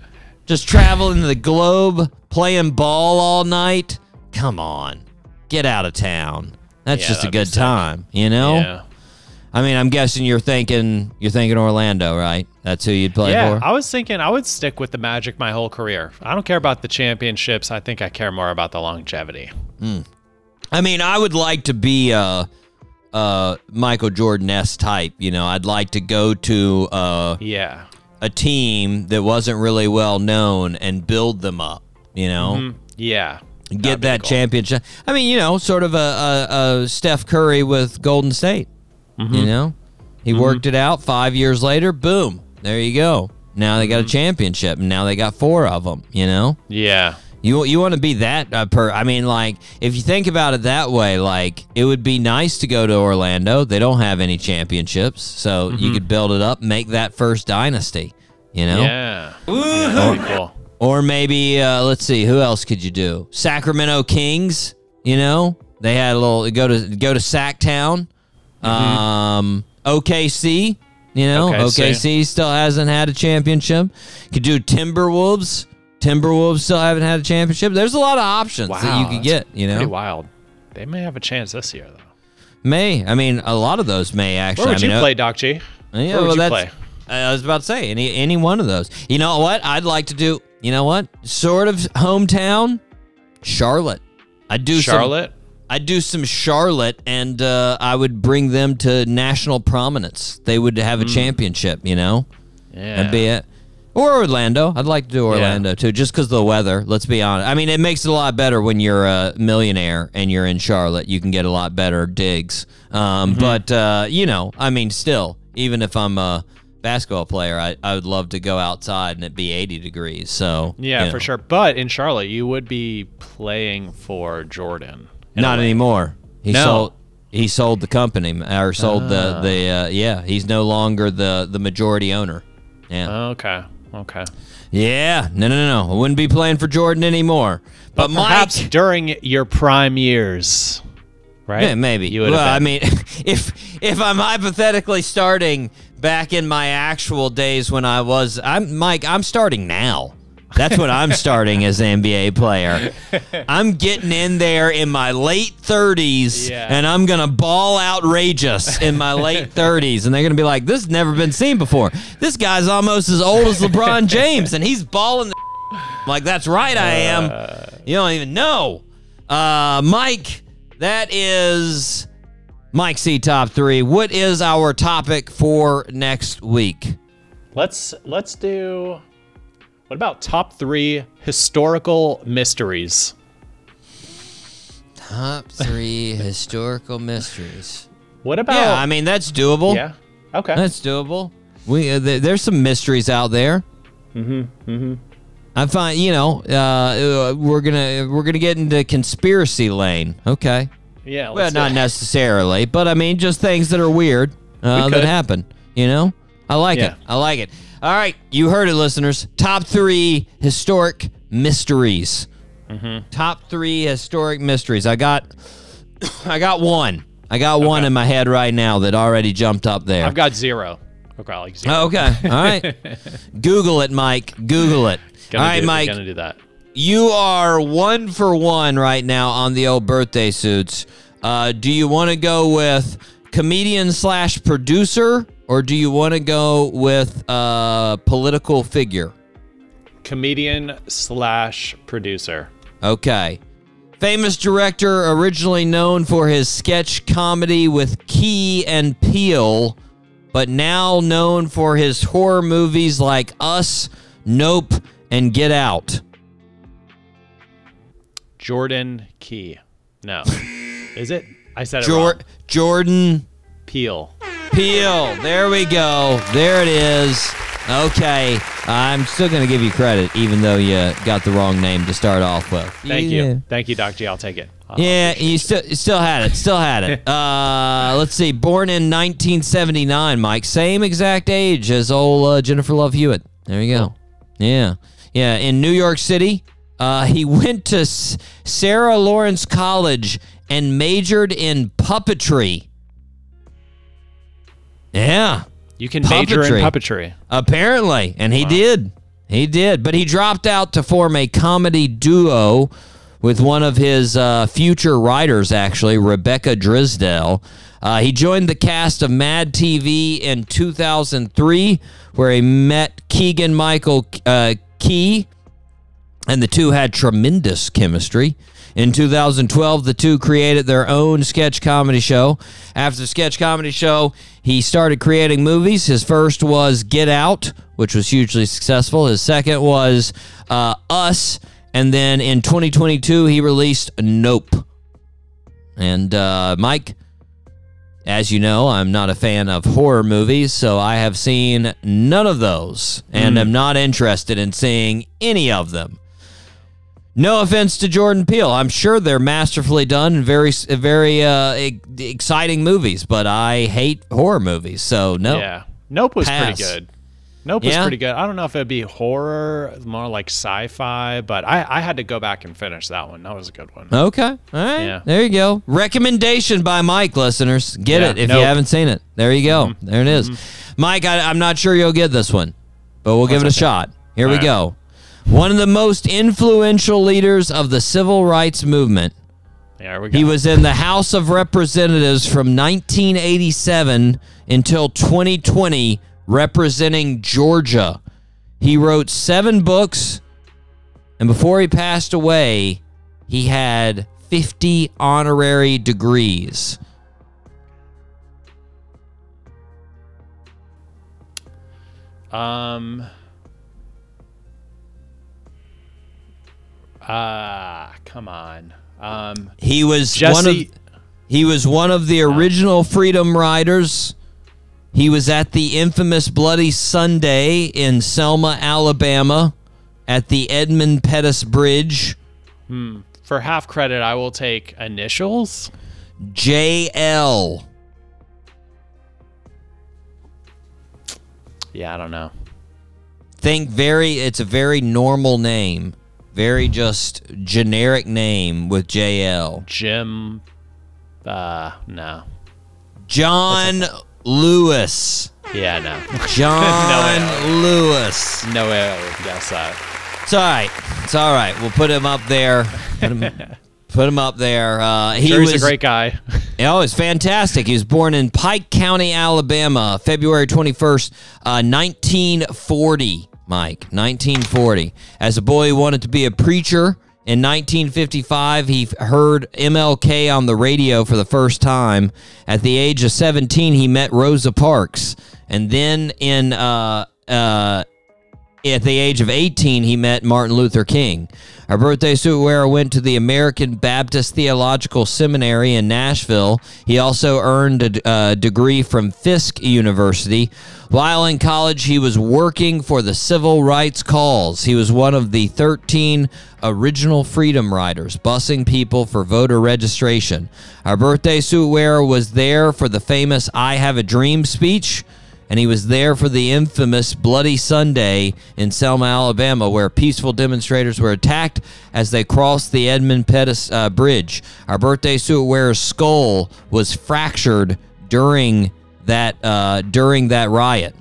just traveling the globe, playing ball all night. Come on, get out of town. That's Yeah, just a good time, you know. Yeah. I mean, I'm guessing you're thinking you're thinking Orlando, right? That's who you'd play Yeah, for. I was thinking I would stick with the Magic my whole career. I don't care about the championships. I think I care more about the longevity. I mean, I would like to be a, a Michael Jordan s type. You know, I'd like to go to uh, Yeah. a team that wasn't really well known and build them up. You know, Mm, Yeah. Get That'd be that cool. championship. I mean, you know, sort of a, a, a Steph Curry with Golden State. Mm-hmm. You know, he worked it out. Five years later, boom, there you go. Now they got Mm-hmm. a championship, and now they got four of them. You know. Yeah. You you want to be that uh, per? I mean, like if you think about it that way, like it would be nice to go to Orlando. They don't have any championships, so you could build it up, make that first dynasty. You know, Yeah. yeah that'd be cool. Or maybe uh, let's see, who else could you do? Sacramento Kings. You know, they had a little go to go to Sacktown. Um, OKC. You know, OKC. OKC still hasn't had a championship. Could do Timberwolves. Timberwolves still haven't had a championship. There's a lot of options that you could get. You know, wild. They may have a chance this year though. may. I mean, a lot of those may actually. Where would I mean, you uh, play, Doc G? Yeah, Where would well, you that's. play? I was about to say any any one of those. You know what? I'd like to do. You know what? Sort of hometown, Charlotte. I'd do some- Charlotte. I'd do some Charlotte, and uh, I would bring them to national prominence. They would have a championship. You know, Yeah. that'd be it. Or Orlando. I'd like to do Orlando too, just because of the weather. Let's be honest. I mean, it makes it a lot better when you're a millionaire and you're in Charlotte. You can get a lot better digs. Um, But uh, you know, I mean, still, even if I'm a basketball player, I, I would love to go outside and it be 80 degrees. So Yeah, you for sure. But in Charlotte, you would be playing for Jordan. Not anymore. He No. sold. He sold the company, or sold the the. Uh, yeah, he's no longer the the majority owner. Yeah. Okay. Okay. Yeah, no, no, no, no. I wouldn't be playing for Jordan anymore. But, Perhaps Mike, during your prime years, right? yeah, maybe. You would well, I mean, <laughs> if if I'm hypothetically starting back in my actual days when I was, I'm Mike. I'm starting now. That's what I'm starting as an NBA player. I'm getting in there in my late 30s, Yeah. and I'm gonna ball outrageous in my late <laughs> 30s, and they're gonna be like, "This has never been seen before. This guy's almost as old as LeBron <laughs> James, and he's balling the <laughs> like that's right I am. you don't even know. Uh Mike, that is Mike C top 3. What is our topic for next week? Let's let's do. What about top three historical mysteries? Top 3 <laughs> historical mysteries. What about? Yeah, I mean that's doable. yeah. Okay. That's doable. We uh, th- there's some mysteries out there. Mm-hmm. Mm-hmm. I find you know uh, uh, we're gonna we're gonna get into conspiracy lane. Okay. Yeah. Well, not necessarily, but I mean just things that are weird uh, We that could. happen. You know, I like Yeah. it. I like it. All right, you heard it, listeners. Top three historic mysteries. Mm-hmm. Top three historic mysteries. I got, <coughs> I got one. I got one in my head right now that already jumped up there. I've got zero. Okay, like zero. Oh, okay. All right. <laughs> Google it, Mike. Google it. Gonna All right, do, Mike. Gonna do that. You are one for one right now on the old birthday suits. Uh, do you want to go with comedian slash producer, or do you want to go with uh, political figure? Comedian slash producer. Okay. Famous director, originally known for his sketch comedy with Key and Peele, but now known for his horror movies like Us, Nope, and Get Out. Jordan Key. No. <laughs> Is it? I said it Jor- wrong. Jordan Peele. Peele. There we go. There it is. Okay. I'm still going to give you credit, even though you got the wrong name to start off with. Thank Yeah. you. Thank you, Doc G. I'll take it. I'll- Yeah, you still you still had it. Still had it. <laughs> Uh, let's see. Born in 1979, Mike. Same exact age as old uh, Jennifer Love Hewitt. There you go. Yeah, yeah. In New York City, uh, he went to S- Sarah Lawrence College and majored in puppetry. Yeah, You can major in Puppetry. apparently, and he did. He did, but he dropped out to form a comedy duo with one of his uh, future writers, actually, Rebecca Drysdale. Uh, he joined the cast of Mad TV in 2003, where he met Keegan Michael uh, Key, and the two had tremendous chemistry. In 2012, the two created their own sketch comedy show. After the sketch comedy show, he started creating movies. His first was Get Out, which was hugely successful. His second was uh, Us. And then in 2022, he released Nope. And uh, Mike, as you know, I'm not a fan of horror movies, so I have seen none of those and am not interested in seeing any of them. No offense to Jordan Peele. I'm sure they're masterfully done and very, very uh, exciting movies, but I hate horror movies, so no. Yeah. Nope was Pass. pretty good. Nope was pretty good. I don't know if it'd be horror, more like sci-fi, but I, I had to go back and finish that one. That was a good one. Okay. All right. Yeah. There you go. Recommendation by Mike, listeners. Get Yeah, it if nope. you haven't seen it. There you go. There it is. Mike, I, I'm not sure you'll get this one, but we'll give it a okay. shot. Here we All right. go. One of the most influential leaders of the civil rights movement. There we go. He was in the House of Representatives from 1987 until 2020, representing Georgia. He wrote seven books, and before he passed away, he had 50 honorary degrees. Um. Ah, come on. Um, He was one of Jesse. he was one of the original freedom riders. He was at the infamous Bloody Sunday in Selma, Alabama, at the Edmund Pettus Bridge. for half credit, I will take initials. JL. Yeah, I don't know. Think very it's a very normal name. Very just generic name with JL. Jim. Uh, no. John Lewis. Yeah, no. John <laughs> Lewis. no way I would guess that. It's all right. It's all right. We'll put him up there. Put him, <laughs> put him up there. Uh, he Sure, was a great guy. <laughs> Oh, it's fantastic. He was born in Pike County, Alabama, February 21st, uh, 1940, Mike. 1940. As a boy, he wanted to be a preacher. In 1955, he heard MLK on the radio for the first time. At the age of 17, he met Rosa Parks. And then in uh, uh, at the age of 18, he met Martin Luther King. Our birthday suit wearer went to the American Baptist Theological Seminary in Nashville. He also earned a uh, degree from Fisk University. While in college, he was working for the Civil Rights Cause. He was one of the 13 original freedom riders, busing people for voter registration. Our birthday suit wearer was there for the famous I Have a Dream speech and he was there for the infamous Bloody Sunday in Selma, Alabama, where peaceful demonstrators were attacked as they crossed the Edmund Pettus uh, Bridge. Our birthday suit wearer's skull was fractured during that uh, during that riot.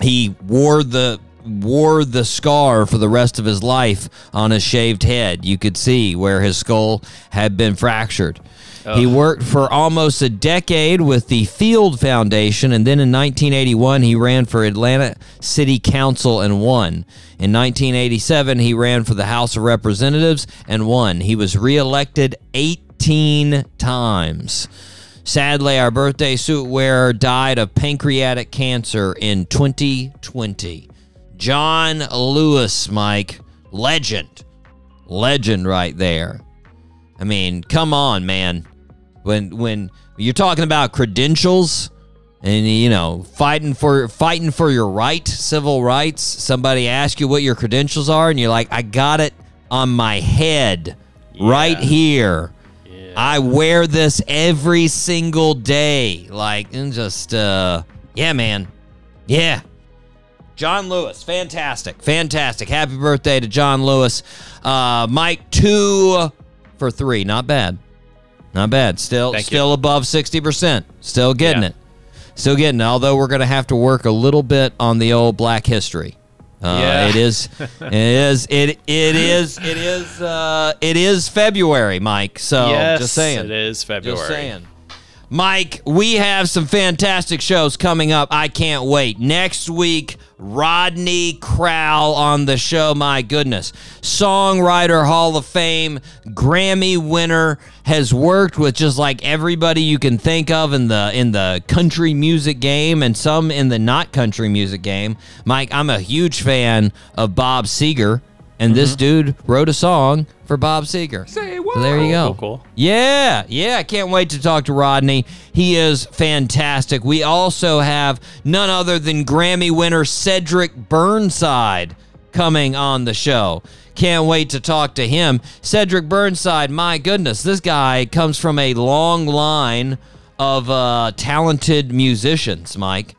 He wore the wore the scar for the rest of his life on his shaved head. You could see where his skull had been fractured. He worked for almost a decade with the Field Foundation, and then in 1981, he ran for Atlanta City Council and won. In 1987, he ran for the House of Representatives and won. He was reelected 18 times. Sadly, our birthday suit wearer died of pancreatic cancer in 2020. John Lewis, Mike, legend. Legend right there. I mean, come on, man. When when you're talking about credentials and you know, fighting for fighting for your right, civil rights, somebody asks you what your credentials are and you're like, "I got it on my head right here." I wear this every single day. Like, and just, uh, yeah, man. Yeah. John Lewis, fantastic. Fantastic. Happy birthday to John Lewis. Uh, Mike, two for three. Not bad. Not bad. Still, Thank you. still above 60%. Still getting Yeah. it. Still getting it. Although we're going to have to work a little bit on the old black history. Uh, Yeah. It is, <laughs> it is, it, it is, it is, uh, it is February, Mike. So yes, just saying. it is February. Just saying. Mike, we have some fantastic shows coming up. I can't wait. Next week, Rodney Crowell on the show. My goodness. Songwriter Hall of Fame, Grammy winner, has worked with just like everybody you can think of in the in the country music game and some in the not country music game. Mike, I'm a huge fan of Bob Seger. And this dude wrote a song for Bob Seger. Say what? So there you go. Cool, cool. Yeah, yeah, I can't wait to talk to Rodney. He is fantastic. We also have none other than Grammy winner Cedric Burnside coming on the show. Can't wait to talk to him. Cedric Burnside, my goodness, this guy comes from a long line of uh, talented musicians, Mike.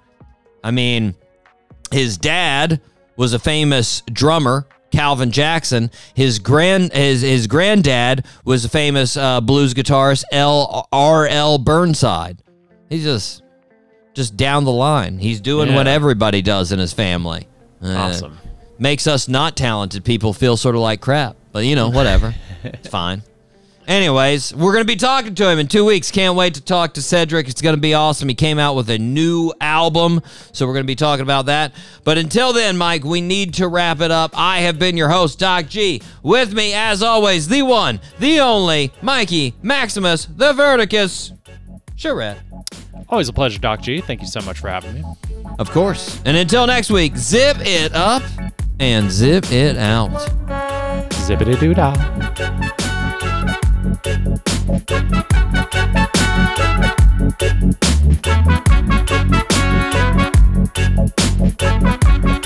I mean, his dad was a famous drummer, Calvin Jackson. His grand his his granddad was a famous uh, blues guitarist, L R L Burnside. He's just just down the line. He's doing Yeah. what everybody does in his family. Uh, Awesome. Makes us not talented people feel sort of like crap, but you know, whatever. <laughs> it's fine. Anyways, we're going to be talking to him in two weeks. Can't wait to talk to Cedric. It's going to be awesome. He came out with a new album, so we're going to be talking about that. But until then, Mike, we need to wrap it up. I have been your host, Doc G. With me, as always, the one, the only, Mikey Maximus, the Verticus, Charette. Always a pleasure, Doc G. Thank you so much for having me. Of course. And until next week, zip it up and zip it out. Zippity doo dah. Thank you.